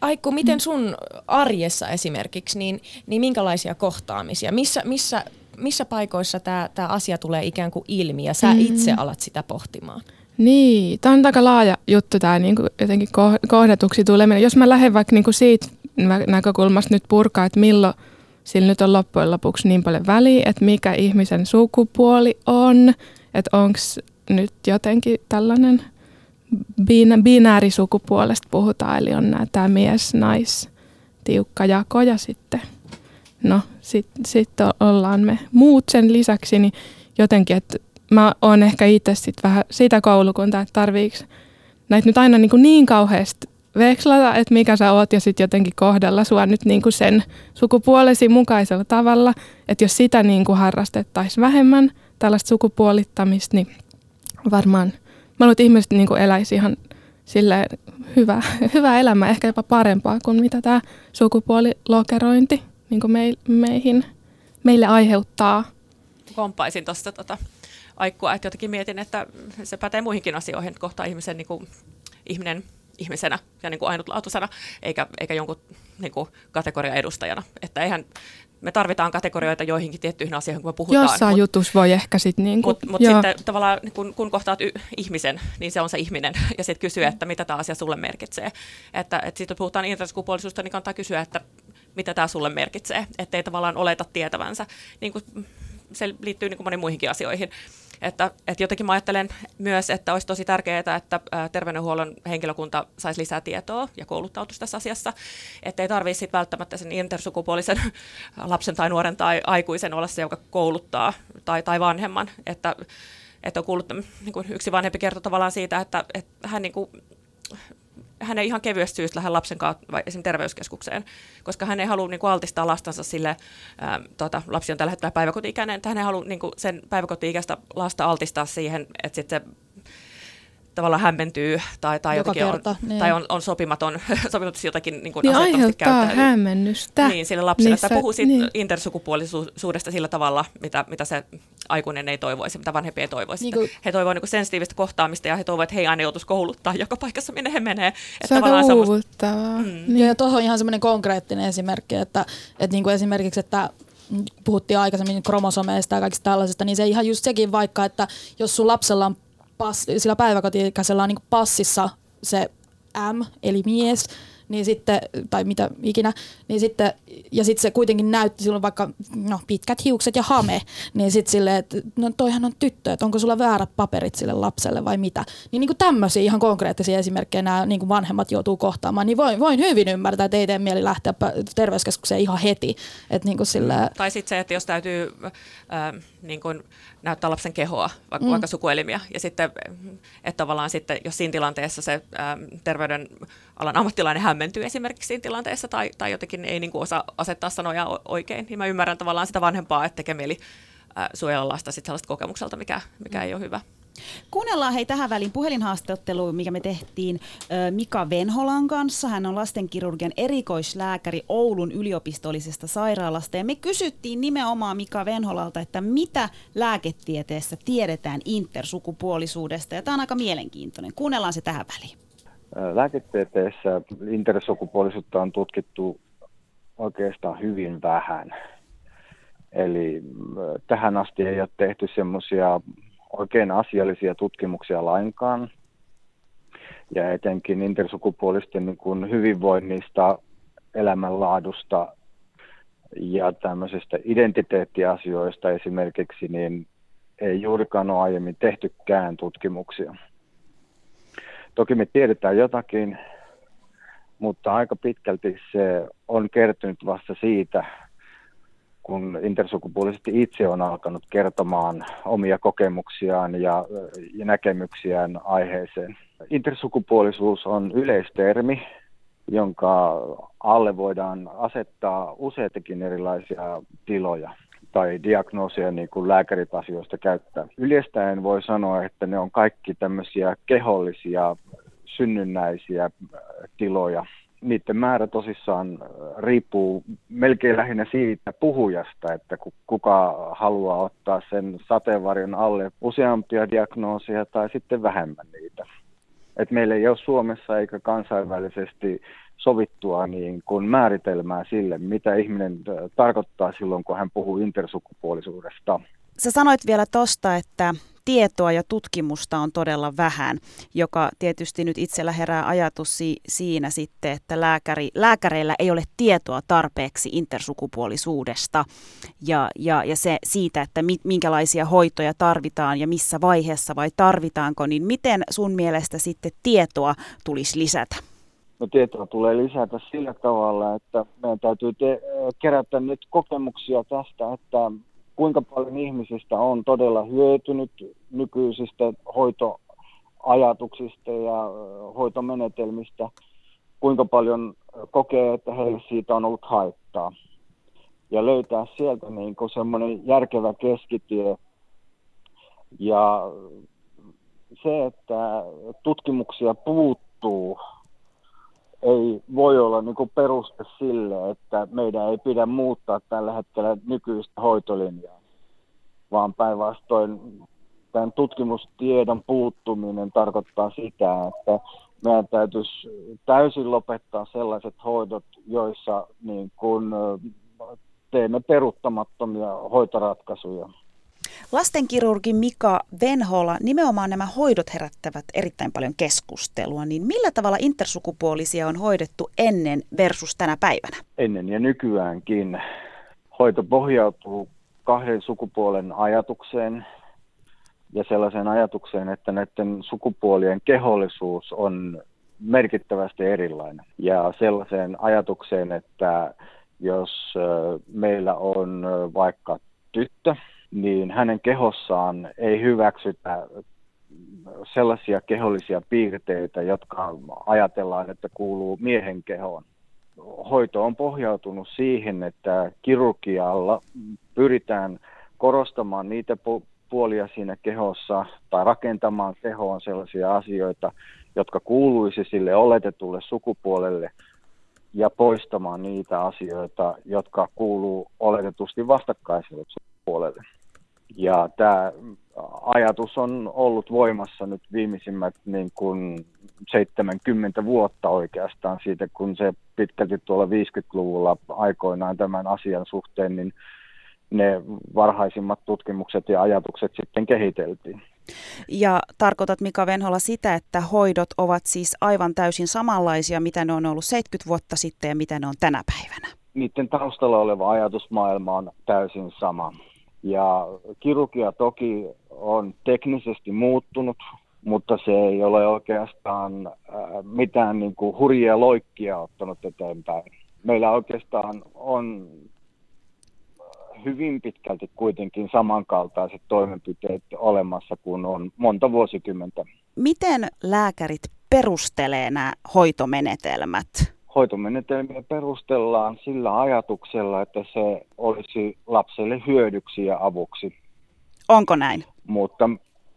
Aikku, miten sun arjessa esimerkiksi, niin, niin minkälaisia kohtaamisia? Missä, missä, missä paikoissa tämä asia tulee ikään kuin ilmi ja sä mm-hmm. itse alat sitä pohtimaan? Niin, tämä on aika laaja juttu tämä niin jotenkin kohdatuksi tuleminen. Jos mä lähden vaikka niin siitä näkökulmasta nyt purkaa, että milloin sillä nyt on loppujen lopuksi niin paljon väliä, että mikä ihmisen sukupuoli on, että onko nyt jotenkin tällainen bin- binäärisukupuolesta puhutaan, eli on tämä mies, nais, tiukka jako ja sitten, no sitten sit ollaan me muut sen lisäksi, niin jotenkin, että mä oon ehkä itse sit vähän sitä koulukuntaa, että tarviiko näitä nyt aina niin, kuin niin kauheasti vekslata, että mikä sä oot ja sitten jotenkin kohdella sua nyt niin kuin sen sukupuolesi mukaisella tavalla. Että jos sitä niin kuin harrastettaisiin vähemmän, tällaista sukupuolittamista, niin varmaan mä luulen, että ihmiset niin kuin eläisi ihan sille hyvä, hyvä elämä, ehkä jopa parempaa kuin mitä tämä sukupuolilokerointi niin kuin meihin, meille aiheuttaa. Komppaisin tuosta tota, aikkua, että jotenkin mietin, että se pätee muihinkin asioihin, että kohtaa ihmisen niin kuin, ihminen ihmisenä ja niin kuin ainutlaatuisena, eikä, eikä jonkun niin kuin kategorian edustajana. Että eihän, me tarvitaan kategorioita joihinkin tiettyihin asioihin, kun me puhutaan. Jossain mut, jutus voi ehkä sitten niin Mutta mut sitten tavallaan kun, kun kohtaat y- ihmisen, niin se on se ihminen. Ja sitten kysyy, että mitä tämä asia sulle merkitsee. Että, että sitten puhutaan intersukupuolisuudesta, niin kannattaa kysyä, että mitä tämä sulle merkitsee. Että ei tavallaan oleta tietävänsä. Niin kuin, se liittyy niin kuin moniin muihinkin asioihin. Että, että jotenkin mä ajattelen myös, että olisi tosi tärkeää, että terveydenhuollon henkilökunta saisi lisää tietoa ja kouluttautuisi tässä asiassa. Että ei tarvitse välttämättä sen intersukupuolisen lapsen tai nuoren tai aikuisen olla se, joka kouluttaa tai, tai vanhemman. Että, että on kuullut, niin kuin yksi vanhempi kertoi tavallaan siitä, että, että hän niin kuin, hän ei ihan kevyesti syystä lähde lapsen kanssa esimerkiksi terveyskeskukseen, koska hän ei halua niin kuin, altistaa lastansa sille, ää, tota, lapsi on tällä hetkellä päiväkoti-ikäinen, että hän ei halua niin kuin, sen päiväkoti-ikäistä lasta altistaa siihen, että sitten se tavallaan hämmentyy tai, tai, jotenkin kerta, on, niin. tai on, on sopimaton, sopimaton jotakin niin kuin niin aiheuttaa hämmennystä. Niin, sille lapselle. Niissä, tai puhuu niin. intersukupuolisuudesta sillä tavalla, mitä, mitä se aikuinen ei toivoisi, mitä vanhempi ei toivoisi. Niin kuin, he toivovat niin sensitiivistä kohtaamista ja he toivovat, että he aina joutuisi kouluttaa joka paikassa, minne he menee. Se on aika uuvuttavaa. Mm. Niin. Ja tuohon on ihan semmoinen konkreettinen esimerkki, että, että niin kuin esimerkiksi, että puhuttiin aikaisemmin kromosomeista ja kaikista tällaisesta, niin se ihan just sekin vaikka, että jos sun lapsella on pass, sillä päiväkoti on niin passissa se M, eli mies, niin sitten, tai mitä ikinä, niin sitten, ja sitten se kuitenkin näytti silloin vaikka no, pitkät hiukset ja hame, niin sitten silleen, että no toihan on tyttö, että onko sulla väärät paperit sille lapselle vai mitä. Niin, niin kuin tämmöisiä ihan konkreettisia esimerkkejä nämä niin kuin vanhemmat joutuu kohtaamaan, niin voin, voin hyvin ymmärtää, että ei tee mieli lähteä terveyskeskukseen ihan heti. Että niin kuin sillä... Tai sitten se, että jos täytyy äh, niin kuin näyttää lapsen kehoa, vaikka, mm. vaikka sukuelimiä, ja sitten, että tavallaan sitten, jos siinä tilanteessa se ähm, terveydenalan ammattilainen hämmentyy esimerkiksi siinä tilanteessa, tai, tai jotenkin ei niin kuin osaa asettaa sanoja oikein, niin mä ymmärrän tavallaan sitä vanhempaa, että tekee mieli suojella lasta sitten sellaista kokemukselta, mikä, mikä ei ole hyvä. Kuunnellaan hei tähän väliin puhelinhaastattelu, mikä me tehtiin Mika Venholan kanssa. Hän on lastenkirurgian erikoislääkäri Oulun yliopistollisesta sairaalasta. Ja me kysyttiin nimenomaan Mika Venholalta, että mitä lääketieteessä tiedetään intersukupuolisuudesta. Ja tämä on aika mielenkiintoinen. Kuunnellaan se tähän väliin. Lääketieteessä intersukupuolisuutta on tutkittu oikeastaan hyvin vähän. Eli tähän asti ei ole tehty semmoisia oikein asiallisia tutkimuksia lainkaan. Ja etenkin intersukupuolisten niin kuin hyvinvoinnista, elämänlaadusta ja tämmöisestä identiteettiasioista esimerkiksi, niin ei juurikaan ole aiemmin tehtykään tutkimuksia. Toki me tiedetään jotakin, mutta aika pitkälti se on kertynyt vasta siitä, kun intersukupuolisesti itse on alkanut kertomaan omia kokemuksiaan ja, ja näkemyksiään aiheeseen. Intersukupuolisuus on yleistermi, jonka alle voidaan asettaa useitakin erilaisia tiloja tai diagnoosia niin kuin lääkärit asioista käyttää. Yliestäen voi sanoa, että ne on kaikki tämmöisiä kehollisia, synnynnäisiä tiloja, niiden määrä tosissaan äh, riippuu melkein lähinnä siitä puhujasta, että kuka haluaa ottaa sen sateenvarjon alle useampia diagnoosia tai sitten vähemmän niitä. Et meillä ei ole Suomessa eikä kansainvälisesti sovittua niin kuin määritelmää sille, mitä ihminen tarkoittaa silloin, kun hän puhuu intersukupuolisuudesta. Sä sanoit vielä tosta, että tietoa ja tutkimusta on todella vähän, joka tietysti nyt itsellä herää ajatus si- siinä sitten, että lääkäri, lääkäreillä ei ole tietoa tarpeeksi intersukupuolisuudesta ja, ja, ja se siitä, että mi- minkälaisia hoitoja tarvitaan ja missä vaiheessa vai tarvitaanko, niin miten sun mielestä sitten tietoa tulisi lisätä? No tietoa tulee lisätä sillä tavalla, että meidän täytyy te- kerätä nyt kokemuksia tästä, että kuinka paljon ihmisistä on todella hyötynyt nykyisistä hoitoajatuksista ja hoitomenetelmistä, kuinka paljon kokee, että heille siitä on ollut haittaa. Ja löytää sieltä niin semmoinen järkevä keskitie. Ja se, että tutkimuksia puuttuu, ei voi olla niin kuin peruste sille, että meidän ei pidä muuttaa tällä hetkellä nykyistä hoitolinjaa, vaan päinvastoin tämän tutkimustiedon puuttuminen tarkoittaa sitä, että meidän täytyisi täysin lopettaa sellaiset hoidot, joissa niin kuin teemme peruuttamattomia hoitoratkaisuja. Lastenkirurgi Mika Venhola, nimenomaan nämä hoidot herättävät erittäin paljon keskustelua, niin millä tavalla intersukupuolisia on hoidettu ennen versus tänä päivänä? Ennen ja nykyäänkin. Hoito pohjautuu kahden sukupuolen ajatukseen ja sellaiseen ajatukseen, että näiden sukupuolien kehollisuus on merkittävästi erilainen. Ja sellaiseen ajatukseen, että jos meillä on vaikka tyttö, niin hänen kehossaan ei hyväksytä sellaisia kehollisia piirteitä, jotka ajatellaan, että kuuluu miehen kehoon. Hoito on pohjautunut siihen, että kirurgialla pyritään korostamaan niitä puolia siinä kehossa tai rakentamaan kehoon sellaisia asioita, jotka kuuluisi sille oletetulle sukupuolelle ja poistamaan niitä asioita, jotka kuuluu oletetusti vastakkaiselle sukupuolelle. Ja tämä ajatus on ollut voimassa nyt viimeisimmät niin kuin 70 vuotta oikeastaan siitä, kun se pitkälti tuolla 50-luvulla aikoinaan tämän asian suhteen, niin ne varhaisimmat tutkimukset ja ajatukset sitten kehiteltiin. Ja tarkoitat Mika Venhola sitä, että hoidot ovat siis aivan täysin samanlaisia, mitä ne on ollut 70 vuotta sitten ja mitä ne on tänä päivänä? Niiden taustalla oleva ajatusmaailma on täysin sama. Ja kirurgia toki on teknisesti muuttunut, mutta se ei ole oikeastaan äh, mitään niin kuin hurjia loikkia ottanut eteenpäin. Meillä oikeastaan on hyvin pitkälti kuitenkin samankaltaiset toimenpiteet olemassa kuin on monta vuosikymmentä. Miten lääkärit perustelee nämä hoitomenetelmät? Hoitomenetelmiä perustellaan sillä ajatuksella, että se olisi lapselle hyödyksi ja avuksi. Onko näin? Mutta,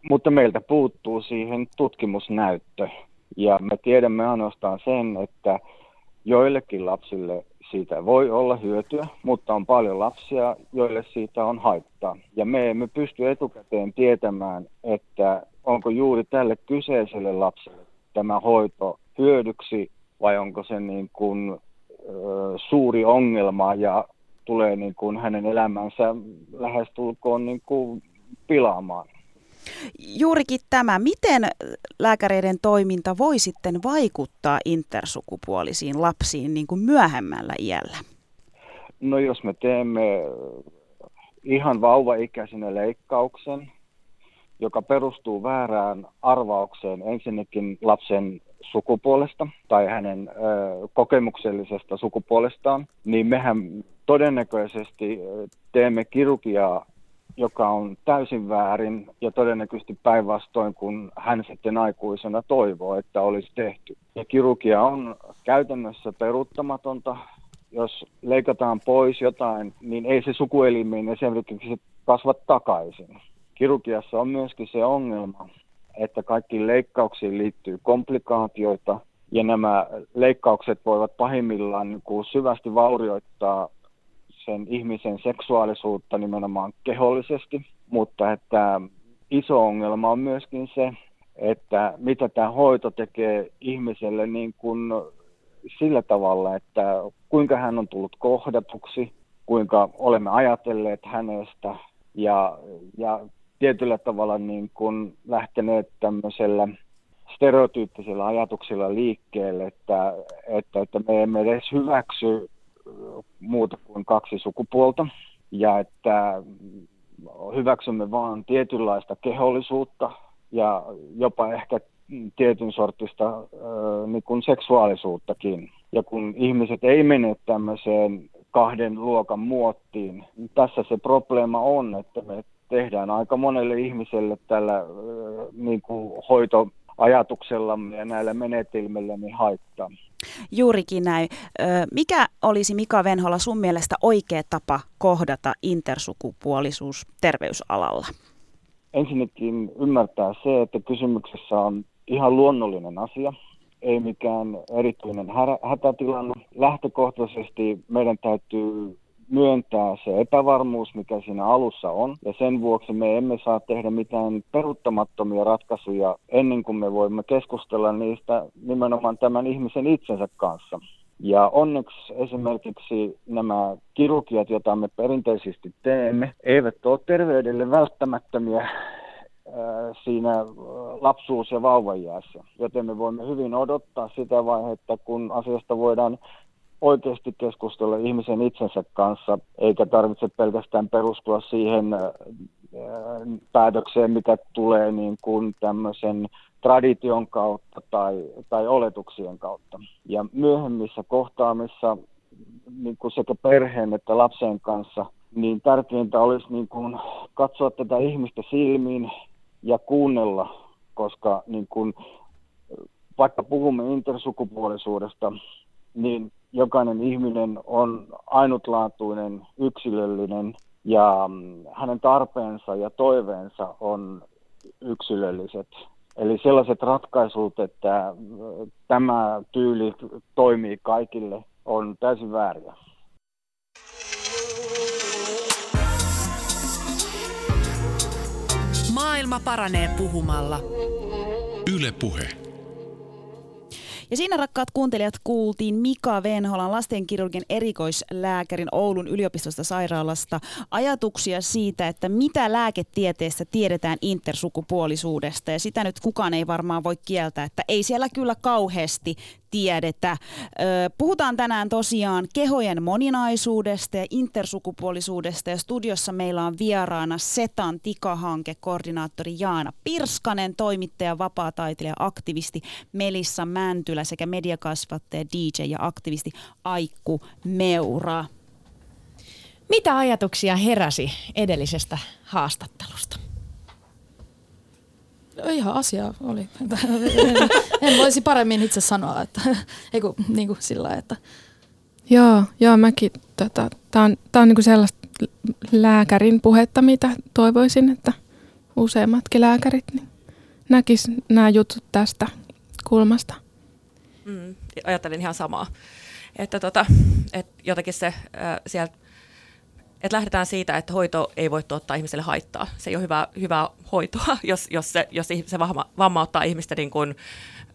mutta meiltä puuttuu siihen tutkimusnäyttö. Ja me tiedämme ainoastaan sen, että joillekin lapsille siitä voi olla hyötyä, mutta on paljon lapsia, joille siitä on haittaa. Ja me emme pysty etukäteen tietämään, että onko juuri tälle kyseiselle lapselle tämä hoito hyödyksi vai onko se niin kuin, suuri ongelma ja tulee niin kuin hänen elämänsä lähestulkoon niin kuin pilaamaan. Juurikin tämä, miten lääkäreiden toiminta voi sitten vaikuttaa intersukupuolisiin lapsiin niin kuin myöhemmällä iällä? No jos me teemme ihan vauvaikäisenä leikkauksen, joka perustuu väärään arvaukseen ensinnäkin lapsen sukupuolesta tai hänen ö, kokemuksellisesta sukupuolestaan, niin mehän todennäköisesti teemme kirurgiaa joka on täysin väärin ja todennäköisesti päinvastoin, kun hän sitten aikuisena toivoo, että olisi tehty. Ja kirurgia on käytännössä peruuttamatonta. Jos leikataan pois jotain, niin ei se sukuelimiin esimerkiksi kasva takaisin. Kirurgiassa on myöskin se ongelma, että kaikkiin leikkauksiin liittyy komplikaatioita, ja nämä leikkaukset voivat pahimmillaan niin kuin syvästi vaurioittaa sen ihmisen seksuaalisuutta nimenomaan kehollisesti, mutta että iso ongelma on myöskin se, että mitä tämä hoito tekee ihmiselle niin kuin sillä tavalla, että kuinka hän on tullut kohdatuksi, kuinka olemme ajatelleet hänestä ja, ja tietyllä tavalla niin kuin lähteneet tämmöisellä stereotyyppisillä ajatuksilla liikkeelle, että, että, että me emme edes hyväksy muuta kuin kaksi sukupuolta ja että hyväksymme vaan tietynlaista kehollisuutta ja jopa ehkä tietyn sortista niin kuin seksuaalisuuttakin. Ja kun ihmiset ei mene tämmöiseen kahden luokan muottiin, niin tässä se probleema on, että me tehdään aika monelle ihmiselle tällä niin kuin hoitoajatuksellamme ja näillä menetelmillä niin haittaa. Juurikin näin. Mikä olisi Mika Venhola sun mielestä oikea tapa kohdata intersukupuolisuus terveysalalla? Ensinnäkin ymmärtää se, että kysymyksessä on ihan luonnollinen asia, ei mikään erityinen hätätilanne. Lähtökohtaisesti meidän täytyy myöntää se epävarmuus, mikä siinä alussa on. Ja sen vuoksi me emme saa tehdä mitään peruuttamattomia ratkaisuja ennen kuin me voimme keskustella niistä nimenomaan tämän ihmisen itsensä kanssa. Ja onneksi esimerkiksi nämä kirurgiat, joita me perinteisesti teemme, eivät ole terveydelle välttämättömiä siinä lapsuus- ja vauvajäässä. Joten me voimme hyvin odottaa sitä vaihetta, kun asiasta voidaan oikeasti keskustella ihmisen itsensä kanssa, eikä tarvitse pelkästään perustua siihen äh, päätökseen, mitä tulee niin kuin tämmöisen tradition kautta tai, tai oletuksien kautta. Ja myöhemmissä kohtaamissa niin kuin sekä perheen että lapsen kanssa, niin tärkeintä olisi niin kuin katsoa tätä ihmistä silmiin ja kuunnella, koska niin kuin, vaikka puhumme intersukupuolisuudesta, niin jokainen ihminen on ainutlaatuinen, yksilöllinen ja mm, hänen tarpeensa ja toiveensa on yksilölliset. Eli sellaiset ratkaisut, että mm, tämä tyyli toimii kaikille, on täysin vääriä. Maailma paranee puhumalla. Yle Puhe. Ja siinä rakkaat kuuntelijat kuultiin Mika Venholan lastenkirurgin erikoislääkärin Oulun yliopistosta sairaalasta ajatuksia siitä, että mitä lääketieteessä tiedetään intersukupuolisuudesta. Ja sitä nyt kukaan ei varmaan voi kieltää, että ei siellä kyllä kauheasti tiedetä. Puhutaan tänään tosiaan kehojen moninaisuudesta ja intersukupuolisuudesta ja studiossa meillä on vieraana Setan tikahanke koordinaattori Jaana Pirskanen, toimittaja, vapaataiteilija, aktivisti Melissa Mäntylä sekä mediakasvattaja, DJ ja aktivisti Aikku Meura. Mitä ajatuksia heräsi edellisestä haastattelusta? ihan asia oli. en voisi paremmin itse sanoa, että eiku, niin kuin sillä että... Joo, joo mäkin, tota, tämä on, tää on niin kuin sellaista lääkärin puhetta, mitä toivoisin, että useammatkin lääkärit niin näkis nämä jutut tästä kulmasta. Mm, ajattelin ihan samaa. Että tota, et jotenkin se äh, sieltä että lähdetään siitä, että hoito ei voi tuottaa ihmiselle haittaa. Se ei ole hyvää, hyvää hoitoa, jos, jos, se, jos se vamma, vammauttaa ihmistä niin kuin,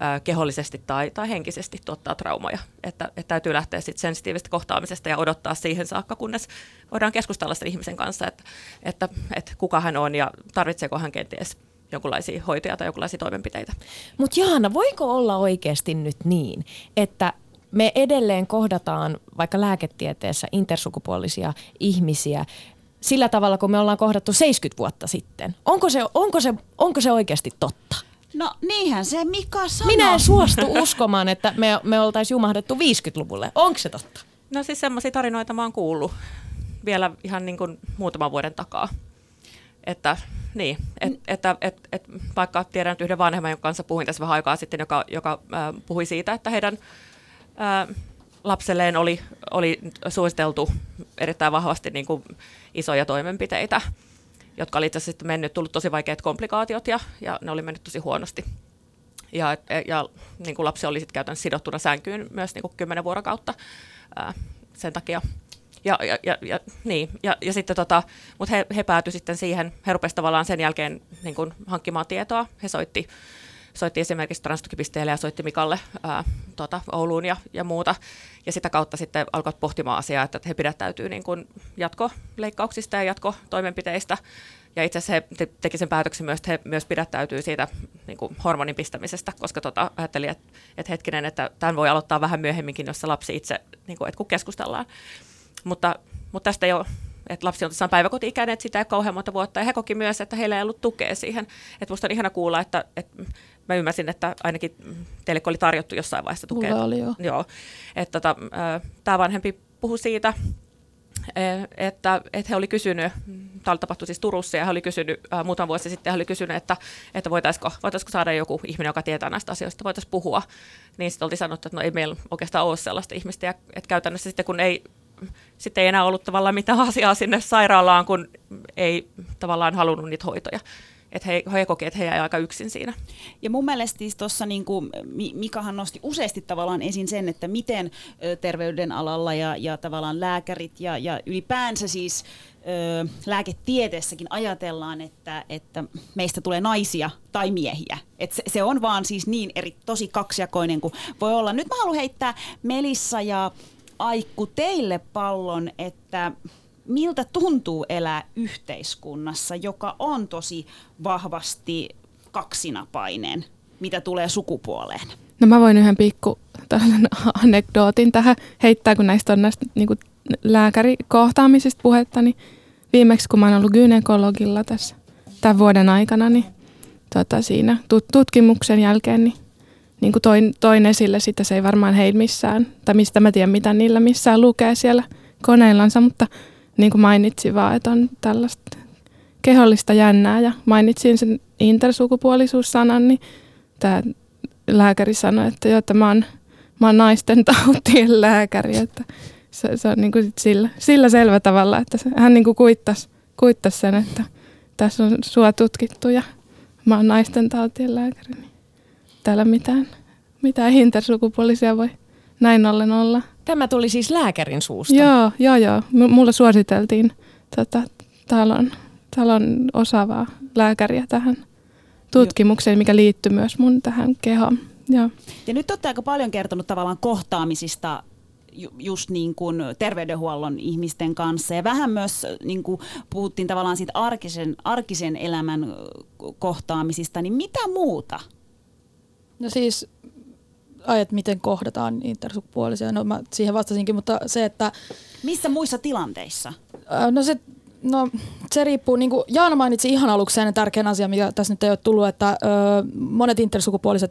ä, kehollisesti tai, tai henkisesti tuottaa traumaja. Että, että täytyy lähteä sit sensitiivisestä kohtaamisesta ja odottaa siihen saakka, kunnes voidaan keskustella sen ihmisen kanssa, että, että, että kuka hän on ja tarvitseeko hän kenties jonkinlaisia hoitoja tai jonkinlaisia toimenpiteitä. Mutta Jaana, voiko olla oikeasti nyt niin, että me edelleen kohdataan vaikka lääketieteessä intersukupuolisia ihmisiä sillä tavalla, kun me ollaan kohdattu 70 vuotta sitten. Onko se, onko se, onko se oikeasti totta? No niinhän se Mika sanoi. Minä en suostu uskomaan, että me, me oltaisiin jumahdettu 50-luvulle. Onko se totta? No siis semmoisia tarinoita mä oon kuullut vielä ihan niin kuin muutaman vuoden takaa. Että niin, et, mm. että et, et, vaikka tiedän nyt yhden vanhemman, jonka kanssa puhuin tässä vähän aikaa sitten, joka, joka äh, puhui siitä, että heidän ää, lapselleen oli, oli suositeltu erittäin vahvasti niin kuin isoja toimenpiteitä, jotka oli itse asiassa mennyt, tullut tosi vaikeat komplikaatiot ja, ja ne oli mennyt tosi huonosti. Ja, ja niin kuin lapsi oli sitten käytännössä sidottuna sänkyyn myös niin kuin 10 vuorokautta ää, sen takia. Ja, ja, ja, ja, niin, ja, ja sitten tota, mutta he, he päätyi sitten siihen, he rupesivat tavallaan sen jälkeen niin kuin hankkimaan tietoa. He soitti soitti esimerkiksi transtukipisteelle ja soitti Mikalle ää, tota, Ouluun ja, ja muuta. Ja sitä kautta sitten alkoivat pohtimaan asiaa, että he pidättäytyy niin kuin jatkoleikkauksista ja jatkotoimenpiteistä. Ja itse asiassa he te- teki sen päätöksen myös, että he myös pidättäytyy siitä niin kuin hormonin pistämisestä, koska tota, ajattelin, että, että hetkinen, että tämän voi aloittaa vähän myöhemminkin, jos se lapsi itse, niin kuin, että kun keskustellaan. Mutta, mutta tästä ei ole että lapsi on tosiaan päiväkoti-ikäinen, että sitä ei kauhean monta vuotta. Ja he koki myös, että heillä ei ollut tukea siihen. Että musta on ihana kuulla, että, että mä ymmärsin, että ainakin teille oli tarjottu jossain vaiheessa tukea. Mulla oli jo. Joo. Että tota, tämä vanhempi puhui siitä, että, että he oli kysynyt, tämä tapahtui siis Turussa, ja he oli kysynyt äh, muutaman vuosi sitten, he oli kysynyt, että, että voitaisiko, voitaisiko saada joku ihminen, joka tietää näistä asioista, voitaisiin puhua. Niin sitten oltiin sanottu, että no ei meillä oikeastaan ole sellaista ihmistä, ja että käytännössä sitten kun ei, sitten ei enää ollut tavallaan mitään asiaa sinne sairaalaan, kun ei tavallaan halunnut niitä hoitoja että he, he kokevat, että he jäivät aika yksin siinä. Ja mun mielestä siis tuossa niin Mikahan nosti useasti tavallaan esiin sen, että miten terveyden alalla ja, ja tavallaan lääkärit ja, ja ylipäänsä siis ö, lääketieteessäkin ajatellaan, että, että meistä tulee naisia tai miehiä. Et se, se on vaan siis niin eri, tosi kaksijakoinen kuin voi olla. Nyt mä haluan heittää Melissa ja Aikku teille pallon, että miltä tuntuu elää yhteiskunnassa, joka on tosi vahvasti kaksinapainen, mitä tulee sukupuoleen? No mä voin yhden pikku anekdootin tähän heittää, kun näistä on näistä niin kuin lääkärikohtaamisista puhetta, niin viimeksi kun mä oon ollut gynekologilla tässä tämän vuoden aikana, niin tota, siinä tutkimuksen jälkeen niin, niin kuin toin, toin esille sitä, se ei varmaan heillä missään, tai mistä mä tiedän, mitä niillä missään lukee siellä koneillansa, mutta niin kuin mainitsin vaan, että on tällaista kehollista jännää ja mainitsin sen intersukupuolisuussanan, niin tämä lääkäri sanoi, että joo, että mä oon, mä oon naisten tautien lääkäri, että se, se on niin kuin sillä, sillä selvä tavalla, että se, hän niin kuin kuittasi, kuittasi sen, että tässä on sua tutkittu ja mä oon naisten tautien lääkäri, niin täällä mitään, mitään intersukupuolisia voi näin ollen olla. Tämä tuli siis lääkärin suusta? Joo, joo, joo. M- mulla suositeltiin tota, talon, talon osaavaa lääkäriä tähän tutkimukseen, mikä liittyy myös mun tähän kehon Joo. Ja nyt olette aika paljon kertonut tavallaan kohtaamisista just niin kuin terveydenhuollon ihmisten kanssa. Ja vähän myös niin kuin puhuttiin tavallaan siitä arkisen, arkisen elämän kohtaamisista, niin mitä muuta? No siis, ai, että miten kohdataan intersukupuolisia, no mä siihen vastasinkin, mutta se, että... Missä muissa tilanteissa? No se, no, se riippuu, niin kuin Jaana mainitsi ihan aluksi sen tärkeän asian, mikä tässä nyt ei ole tullut, että ö, monet intersukupuoliset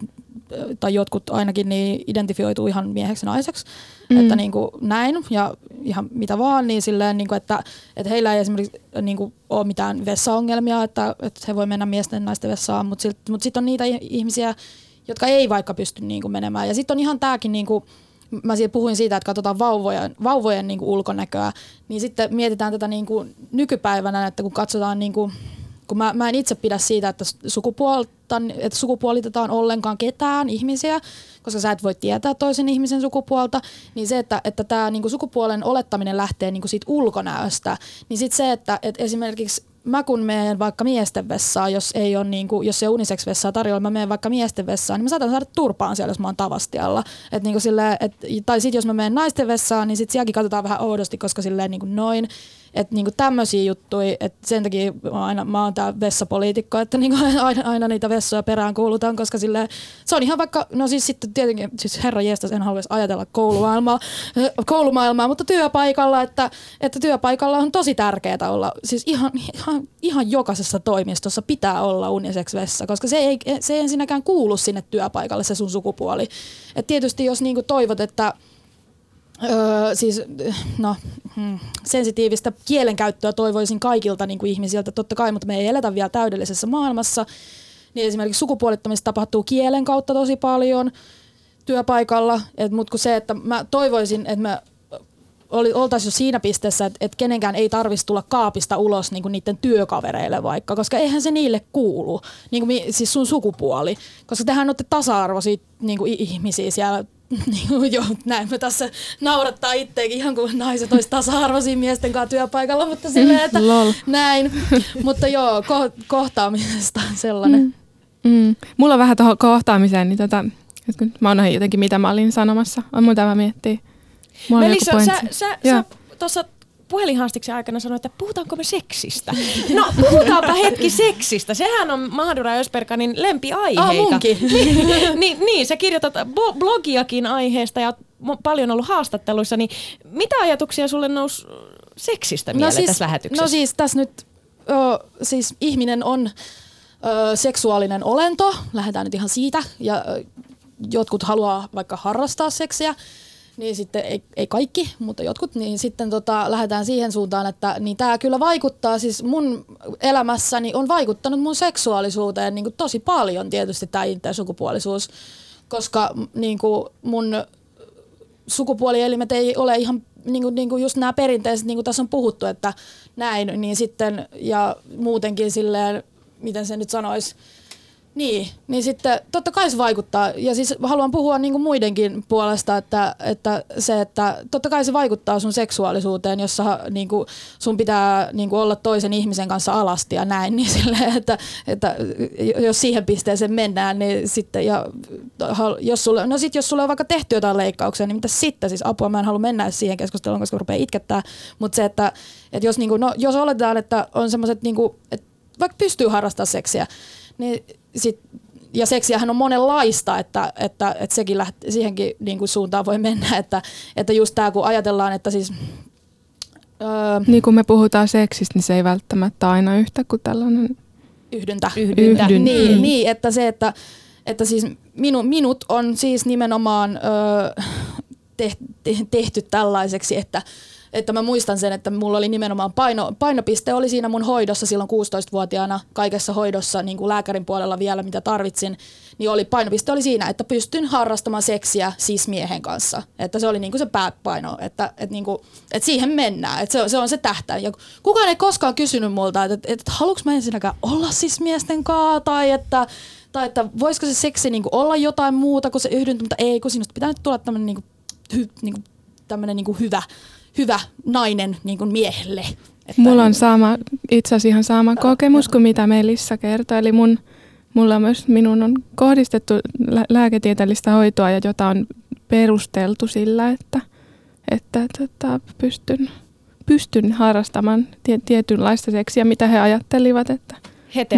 tai jotkut ainakin niin identifioituu ihan mieheksi naiseksi, mm. että niin kuin näin ja ihan mitä vaan, niin silleen, niin kuin, että, että heillä ei esimerkiksi niin kuin, ole mitään vessaongelmia, että, että he voi mennä miesten ja naisten vessaan, mutta sitten mut sit on niitä ihmisiä, jotka ei vaikka pysty niin kuin menemään. Ja sitten on ihan tämäkin, niin kuin, mä puhuin siitä, että katsotaan vauvojen, vauvojen niin kuin ulkonäköä, niin sitten mietitään tätä niin kuin nykypäivänä, että kun katsotaan niin kuin, kun mä, mä en itse pidä siitä, että, että sukupuolitetaan ollenkaan ketään ihmisiä, koska sä et voi tietää toisen ihmisen sukupuolta, niin se, että, että tämä niinku sukupuolen olettaminen lähtee niinku siitä ulkonäöstä, niin sitten se, että et esimerkiksi mä kun menen vaikka miesten vessaan, jos ei ole niinku, jos ei unisex vessaa tarjolla, mä menen vaikka miesten vessaan, niin mä saatan saada turpaan siellä, jos mä oon tavastialla. Et niinku silleen, et, tai sitten jos mä menen naisten vessaan, niin sitten sielläkin katsotaan vähän oudosti, koska silleen niinku noin. Että niinku tämmöisiä juttuja, että sen takia mä, aina, mä oon tää vessapoliitikko, että niinku aina, aina niitä vessoja perään kuulutaan, koska sille se on ihan vaikka, no siis sitten tietenkin, siis herra jestas, en haluaisi ajatella koulumaailmaa, koulumaailmaa, mutta työpaikalla, että, että työpaikalla on tosi tärkeää olla, siis ihan, ihan, ihan jokaisessa toimistossa pitää olla unisex vessa, koska se ei, se ei ensinnäkään kuulu sinne työpaikalle se sun sukupuoli. Et tietysti jos niinku toivot, että Öö, siis no, hmm, sensitiivistä kielenkäyttöä toivoisin kaikilta niin kuin ihmisiltä, totta kai, mutta me ei eletä vielä täydellisessä maailmassa. Niin esimerkiksi sukupuolittamista tapahtuu kielen kautta tosi paljon työpaikalla, mutta se, että mä toivoisin, että me oltaisiin jo siinä pisteessä, että, että kenenkään ei tarvitsisi tulla kaapista ulos niin kuin niiden työkavereille vaikka, koska eihän se niille kuulu, niin kuin, siis sun sukupuoli, koska tehän olette tasa-arvoisia niin kuin ihmisiä siellä joo, näin me tässä naurattaa itseäkin ihan kuin naiset olisi tasa-arvoisia miesten kanssa työpaikalla, mutta silleen, että mm, näin. mutta joo, ko- kohtaamisesta sellainen. Mm. Mm. Mulla on vähän tuohon kohtaamiseen, niin tota, että mä oon jotenkin mitä mä olin sanomassa. On mun tämä miettiä. Melissa, sä, sä, sä tuossa puhelinhaastiksen aikana sanoi, että puhutaanko me seksistä? No puhutaanpa hetki seksistä. Sehän on Mahdura Ösperkanin lempiaiheita. Ah, munkin. niin, niin, niin, sä kirjoitat blogiakin aiheesta ja paljon ollut haastatteluissa, niin mitä ajatuksia sulle nousi seksistä no mieleen no siis, tässä lähetyksessä? No siis tässä nyt, ö, siis ihminen on ö, seksuaalinen olento, lähdetään nyt ihan siitä, ja ö, jotkut haluaa vaikka harrastaa seksiä, niin sitten ei, ei kaikki, mutta jotkut, niin sitten tota, lähdetään siihen suuntaan, että niin tämä kyllä vaikuttaa, siis mun elämässäni on vaikuttanut mun seksuaalisuuteen niin kuin tosi paljon tietysti tämä intersukupuolisuus, koska niin kuin mun sukupuolielimet ei ole ihan niin kuin, niin kuin just nämä perinteiset, niin kuin tässä on puhuttu, että näin, niin sitten ja muutenkin silleen, miten se nyt sanoisi, niin, niin sitten totta kai se vaikuttaa. Ja siis haluan puhua niin kuin muidenkin puolesta, että, että se, että totta kai se vaikuttaa sun seksuaalisuuteen, jossa niin kuin sun pitää niin kuin olla toisen ihmisen kanssa alasti ja näin. Niin sille, että, että jos siihen pisteeseen mennään, niin sitten, ja jos sulle, no sit jos sulle on vaikka tehty jotain leikkauksia, niin mitä sitten? Siis apua, mä en halua mennä siihen keskusteluun, koska rupeaa itkettää. Mutta se, että, että jos, niin kuin, no, jos oletetaan, että on semmoiset, niin että vaikka pystyy harrastamaan seksiä, niin sit, ja seksiähän on monenlaista, että, että, että sekin läht, siihenkin niin kuin suuntaan voi mennä, että, että just tämä kun ajatellaan, että siis... Öö, niin kun me puhutaan seksistä, niin se ei välttämättä aina yhtä kuin tällainen... Yhdyntä. Yhdyntä. Yhdyn. Niin, mm. niin, että se, että, että siis minu, minut on siis nimenomaan öö, tehty tällaiseksi, että että mä muistan sen, että mulla oli nimenomaan paino, painopiste oli siinä mun hoidossa silloin 16-vuotiaana, kaikessa hoidossa niin kuin lääkärin puolella vielä mitä tarvitsin, niin oli, painopiste oli siinä, että pystyn harrastamaan seksiä siis miehen kanssa. Että se oli niin kuin se pääpaino, että, että, niin kuin, että siihen mennään, että se, se on se tähtä. Ja kukaan ei koskaan kysynyt multa, että, että, että haluanko mä ensinnäkään olla siis miesten kanssa tai että tai että voisiko se seksi niin kuin olla jotain muuta kuin se yhdyntä, mutta ei, kun sinusta pitää nyt tulla tämmöinen niin kuin, hy, niin kuin, tämmöinen niin kuin hyvä, hyvä nainen niin kuin miehelle. Että Mulla on sama, itse asiassa ihan sama kokemus kuin mitä Melissa kertoi. Eli mun mulla myös minun on kohdistettu lä- lääketieteellistä hoitoa, ja jota on perusteltu sillä, että, että tota, pystyn, pystyn harrastamaan tie- tietynlaista seksiä, mitä he ajattelivat, että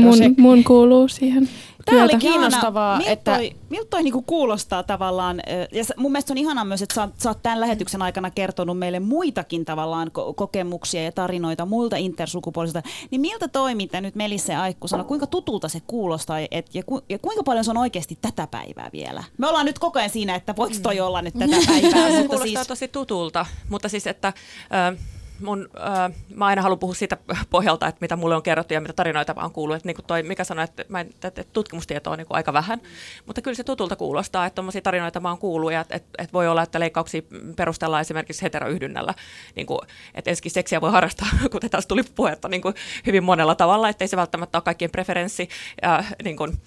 mun, mun kuuluu siihen Tämä oli kiinnostavaa, Miltä että... toi- Miltä toi niinku kuulostaa tavallaan, ja mun mielestä on ihanaa myös, että sä, oot- sä oot tämän lähetyksen aikana kertonut meille muitakin tavallaan ko- kokemuksia ja tarinoita muilta intersukupuolisilta, niin miltä toi, mitä nyt Melissa ja Aikku sanoi, kuinka tutulta se kuulostaa et, ja, ku, ja kuinka paljon se on oikeasti tätä päivää vielä? Me ollaan nyt koko ajan siinä, että voiko toi olla nyt tätä päivää, Se mutta kuulostaa siis... tosi tutulta, mutta siis, että äh, mun, äh, mä aina haluan puhua siitä pohjalta, että mitä mulle on kerrottu ja mitä tarinoita mä oon kuullut. Että niin kuin toi, mikä sanoi, että, mä en, että tutkimustietoa on niin kuin aika vähän, mutta kyllä se tutulta kuulostaa, että tommosia tarinoita mä oon kuullut ja että, että, että voi olla, että leikkauksia perustellaan esimerkiksi heteroyhdynnällä. Niin kuin, että ensinnäkin seksiä voi harrastaa, kuten tässä tuli puhetta, niin kuin hyvin monella tavalla, ettei se välttämättä ole kaikkien preferenssi. Ja, niin kuin,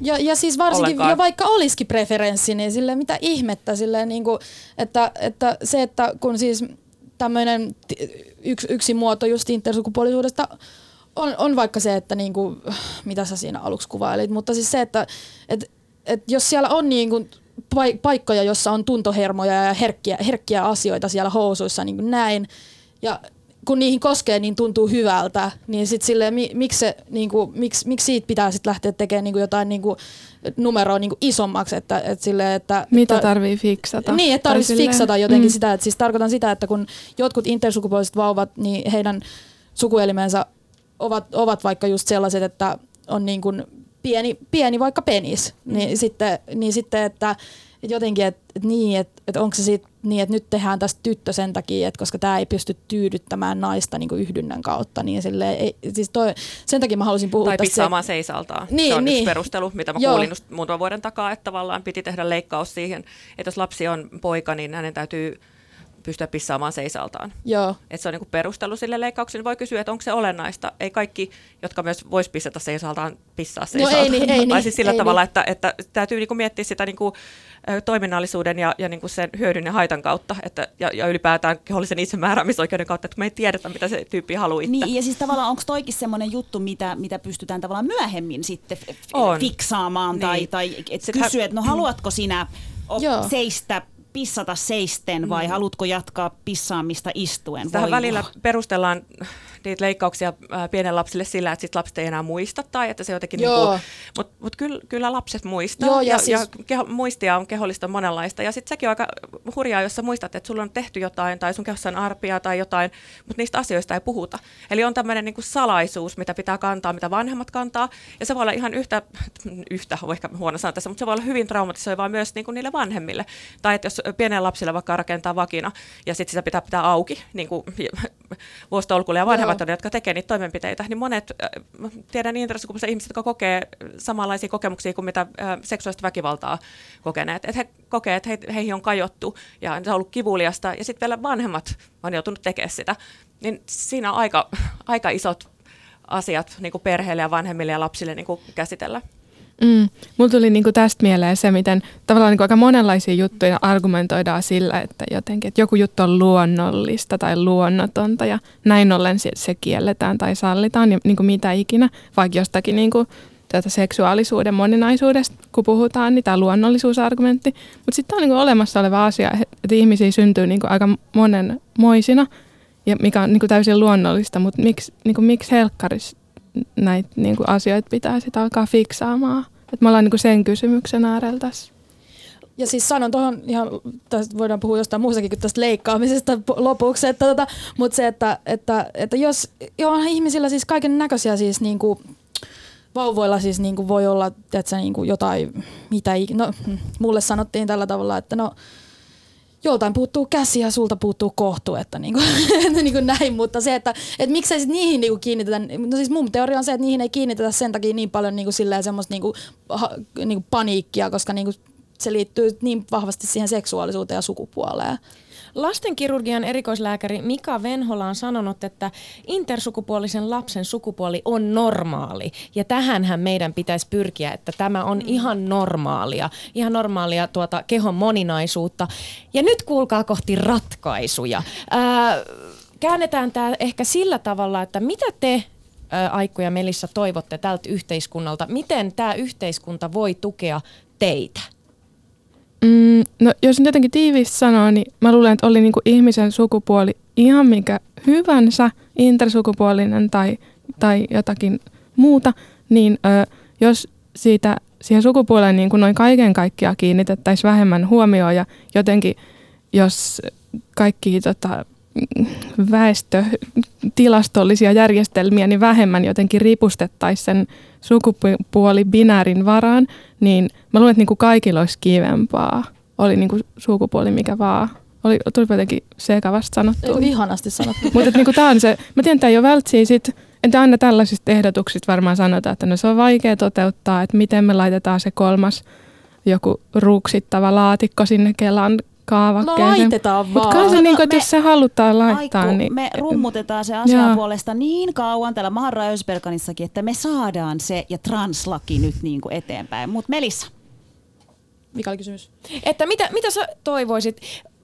Ja, ja siis varsinkin, Ollenkaan. ja vaikka olisikin preferenssi, niin sille mitä ihmettä, sille niin kuin, että, että se, että kun siis tämmöinen yksi, yksi muoto just intersukupuolisuudesta on, on vaikka se, että niin kuin, mitä sä siinä aluksi kuvailit, mutta siis se, että et, et jos siellä on niin kuin pai- paikkoja, jossa on tuntohermoja ja herkkiä, herkkiä asioita siellä housuissa niin kuin näin, ja kun niihin koskee, niin tuntuu hyvältä, niin sit silleen, mi, miksi, se, niinku, miksi, miksi siitä pitää sit lähteä tekemään niinku jotain niinku, numeroa niinku isommaksi, että, et silleen, että... Mitä että- tarvii fiksata? Niin, että tarvitsisi fiksata jotenkin Mm. sitä, että siis tarkoitan sitä, että kun jotkut intersukupuoliset vauvat, niin heidän sukuelimensä ovat, ovat vaikka just sellaiset, että on niin kuin pieni, pieni vaikka penis, niin, sitten, niin sitten, että että jotenkin, että, että niin, että, että onko se sit niin, että nyt tehdään tästä tyttö sen takia, että koska tämä ei pysty tyydyttämään naista niin kuin yhdynnän kautta, niin silleen, ei, siis toi, sen takia mä halusin puhua tai tästä. pissaamaan seisaltaan. Niin, se on niin. yksi perustelu, mitä mä Joo. kuulin just muutaman vuoden takaa, että tavallaan piti tehdä leikkaus siihen, että jos lapsi on poika, niin hänen täytyy pystyä pissaamaan seisaltaan. Joo. Että se on niinku perustelu sille leikkaukselle. Voi kysyä, että onko se olennaista. Ei kaikki, jotka myös vois pissata seisaltaan, pissaa No seisaltaan. ei niin, ei niin, siis sillä ei tavalla, niin. että, että täytyy niinku miettiä sitä niinku, toiminnallisuuden ja, ja niinku sen hyödyn ja haitan kautta. Että, ja, ja ylipäätään kehollisen itsemääräämisoikeuden kautta, että kun me ei tiedetä, mitä se tyyppi haluaa itse. Niin, ja siis tavallaan onko toikin semmoinen juttu, mitä, mitä pystytään tavallaan myöhemmin sitten On. fiksaamaan tai, Niin. tai et Sekä- kysyä, että no haluatko sinä op- Joo. seistä pissata seisten vai haluatko jatkaa pissaamista istuen? Tähän välillä perustellaan niitä leikkauksia pienen lapsille sillä, että sit lapset ei enää muista tai että se jotenkin, Joo. niinku, mutta mut kyllä, kyllä lapset muistaa Joo, ja ja, siis- ja keho, muistia on kehollista monenlaista ja sitten sekin on aika hurjaa, jos sä muistat, että sulla on tehty jotain tai sun kehossa on arpia tai jotain, mutta niistä asioista ei puhuta. Eli on tämmöinen niinku salaisuus, mitä pitää kantaa, mitä vanhemmat kantaa ja se voi olla ihan yhtä, yhtä on ehkä huono sanoa tässä, mutta se voi olla hyvin traumatisoivaa myös niinku niille vanhemmille. Tai että jos pienen lapsille vaikka rakentaa vakina ja sitten sitä pitää pitää auki, niin kuin vuostolkulle ja vanhemmat on, ne, jotka tekee niitä toimenpiteitä, niin monet, äh, tiedän intersukupuolisia ihmisiä, jotka kokee samanlaisia kokemuksia kuin mitä äh, seksuaalista väkivaltaa kokeneet. Että he kokee, että he, heihin on kajottu ja se on ollut kivuliasta ja sitten vielä vanhemmat on joutunut tekemään sitä. Niin siinä on aika, aika isot asiat niin kuin perheelle ja vanhemmille ja lapsille niin kuin käsitellä. Mm. Mulla tuli niinku tästä mieleen se, miten tavallaan niinku aika monenlaisia juttuja argumentoidaan sillä, että jotenkin, että joku juttu on luonnollista tai luonnotonta ja näin ollen se, se kielletään tai sallitaan ja niinku mitä ikinä, vaikka jostakin niinku tätä seksuaalisuuden moninaisuudesta, kun puhutaan, niin tämä luonnollisuusargumentti. Mutta sitten on niinku olemassa oleva asia, että ihmisiä syntyy niinku aika monenmoisina, ja mikä on niinku täysin luonnollista, mutta miksi, niinku, miksi helkkaris näitä niinku, asioita pitää sitten alkaa fiksaamaan? Et me ollaan niinku sen kysymyksen äärellä tässä. Ja siis sanon tuohon ihan, tästä voidaan puhua jostain muustakin kuin tästä leikkaamisesta lopuksi, että tota, mutta se, että, että, että jos joo, on ihmisillä siis kaiken näköisiä siis niinku, vauvoilla siis niinku voi olla tiedätkö, niinku jotain, mitä no, mm, mulle sanottiin tällä tavalla, että no joltain puuttuu käsi ja sulta puuttuu kohtu, että niinku, että niinku näin, mutta se, että et miksei sit niihin niinku kiinnitetä, no siis mun teoria on se, että niihin ei kiinnitetä sen takia niin paljon niinku silleen semmoista niinku, ha, niinku paniikkia, koska niinku se liittyy niin vahvasti siihen seksuaalisuuteen ja sukupuoleen. Lastenkirurgian erikoislääkäri Mika Venhola on sanonut, että intersukupuolisen lapsen sukupuoli on normaali. Ja tähänhän meidän pitäisi pyrkiä, että tämä on ihan normaalia, ihan normaalia tuota kehon moninaisuutta. Ja nyt kuulkaa kohti ratkaisuja. Ää, käännetään tämä ehkä sillä tavalla, että mitä te Aikku ja Melissa toivotte tältä yhteiskunnalta? Miten tämä yhteiskunta voi tukea teitä? Mm, no jos nyt jotenkin tiiviisti sanoo, niin mä luulen, että oli niinku ihmisen sukupuoli ihan mikä hyvänsä, intersukupuolinen tai, tai jotakin muuta, niin ö, jos siitä siihen sukupuoleen niin kuin noin kaiken kaikkiaan kiinnitettäisiin vähemmän huomioon ja jotenkin jos kaikki tota, väestötilastollisia järjestelmiä niin vähemmän jotenkin ripustettaisiin sen sukupuolibinäärin varaan, niin mä luulen, että niin kuin kaikilla olisi kivempaa. Oli niin kuin sukupuoli mikä vaan. Oli, tuli jotenkin sekavasti sanottu. Ei, ihanasti sanottu. Mutta niinku tää on se, mä tiedän, että ei ole vältsiä sit, että aina tällaisista ehdotuksista varmaan sanotaan, että no se on vaikea toteuttaa, että miten me laitetaan se kolmas joku ruuksittava laatikko sinne Kelan kaavakkeeseen. No laitetaan vaan. Mutta se, niin kuin, että me- jos se halutaan laittaa, Aiku, niin... me rummutetaan se asian Joo. puolesta niin kauan täällä Maharra Ösberganissakin, että me saadaan se ja translaki nyt niin kuin eteenpäin. Mutta Melissa, Mikä oli kysymys? Että mitä, mitä sä toivoisit?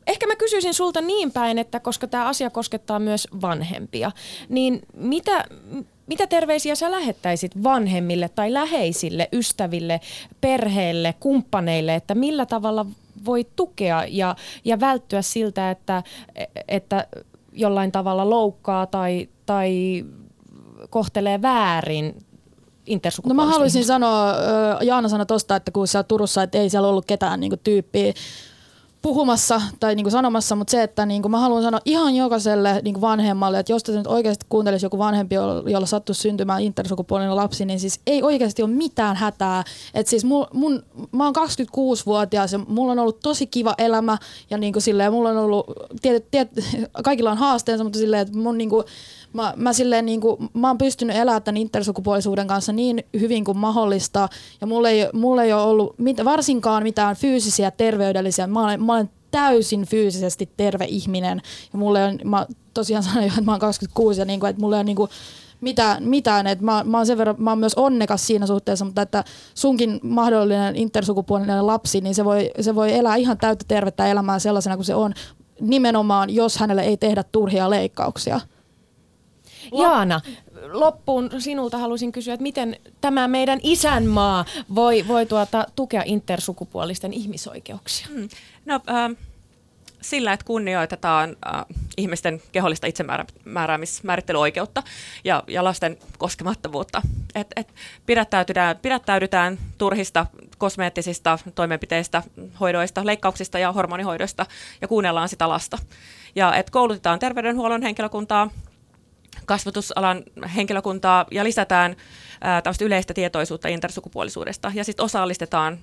Ehkä mä kysyisin sulta niin päin, että koska tämä asia koskettaa myös vanhempia, niin mitä, mitä terveisiä sä lähettäisit vanhemmille tai läheisille, ystäville, perheelle, kumppaneille, että millä tavalla voi tukea ja, ja välttyä siltä, että, että jollain tavalla loukkaa tai, tai kohtelee väärin No mä haluaisin ihmistä? sanoa, Jaana sanoi tosta, että kun sä Turussa, että ei siellä ollut ketään niinku tyyppiä puhumassa tai niinku sanomassa, mutta se, että niinku mä haluan sanoa ihan jokaiselle niinku vanhemmalle, että jos te nyt oikeasti kuuntelisi joku vanhempi, jolla, sattuisi syntymään intersukupuolinen lapsi, niin siis ei oikeasti ole mitään hätää. Et siis mun, mun, mä oon 26-vuotias ja mulla on ollut tosi kiva elämä ja niinku silleen, mulla on ollut, tiet, tiet, kaikilla on haasteensa, mutta silleen, että mun niinku, mä, mä, silleen niin kuin, mä oon pystynyt elämään tämän intersukupuolisuuden kanssa niin hyvin kuin mahdollista ja mulla ei, mulla ei ole ollut mit, varsinkaan mitään fyysisiä terveydellisiä. Mä olen, mä olen täysin fyysisesti terve ihminen ja mulle on, mä tosiaan sanoin jo, että mä oon 26 ja niin kuin, että mulla ei ole niin kuin, mitään, mitään että mä, mä, oon sen verran, mä oon myös onnekas siinä suhteessa, mutta että sunkin mahdollinen intersukupuolinen lapsi, niin se voi, se voi elää ihan täyttä tervettä elämää sellaisena kuin se on, nimenomaan jos hänelle ei tehdä turhia leikkauksia. Jaana, loppuun sinulta haluaisin kysyä, että miten tämä meidän isänmaa voi, voi tuota, tukea intersukupuolisten ihmisoikeuksia? Mm. No, äh, sillä, että kunnioitetaan äh, ihmisten kehollista itsemääräämismäärittelyoikeutta ja, ja lasten koskemattomuutta. Et, et pidättäydytään, pidättäydytään turhista kosmeettisista toimenpiteistä, hoidoista, leikkauksista ja hormonihoidoista ja kuunnellaan sitä lasta. Ja et koulutetaan terveydenhuollon henkilökuntaa, kasvatusalan henkilökuntaa ja lisätään ää, tämmöistä yleistä tietoisuutta intersukupuolisuudesta ja sitten osallistetaan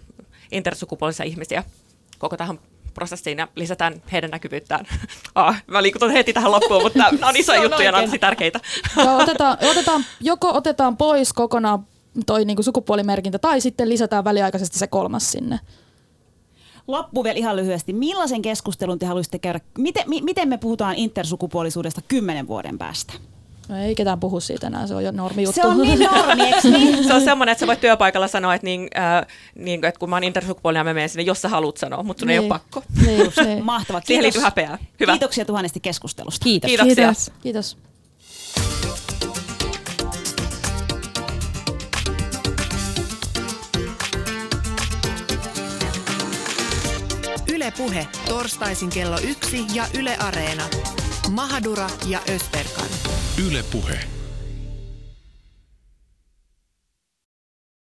intersukupuolisia ihmisiä koko tähän prosessiin ja lisätään heidän näkyvyyttään. Ah, mä liikutan heti tähän loppuun, mutta nämä on isoja juttuja, nämä on tosi tärkeitä. Joo, otetaan, otetaan, joko otetaan pois kokonaan toi niinku sukupuolimerkintä tai sitten lisätään väliaikaisesti se kolmas sinne. loppu vielä ihan lyhyesti. Millaisen keskustelun te haluaisitte käydä? Miten, mi, miten me puhutaan intersukupuolisuudesta kymmenen vuoden päästä? No ei ketään puhu siitä enää, se on jo normi juttu. Se on niin normi, niin? Se on semmoinen, että sä voit työpaikalla sanoa, että, niin, äh, niin, että kun mä oon intersukupuolinen ja mä menen sinne, jos sä haluat sanoa, mutta sun ei ole Niin. pakko. Niin, niin. Mahtava. Siihen Kiitos. liittyy häpeää. Hyvä. Kiitoksia tuhannesti keskustelusta. Kiitos. Kiitoksia. Kiitos. Kiitos. Yle Puhe, torstaisin kello yksi ja Yle Areena. Mahadura ja Ösberkan. Yle Puhe.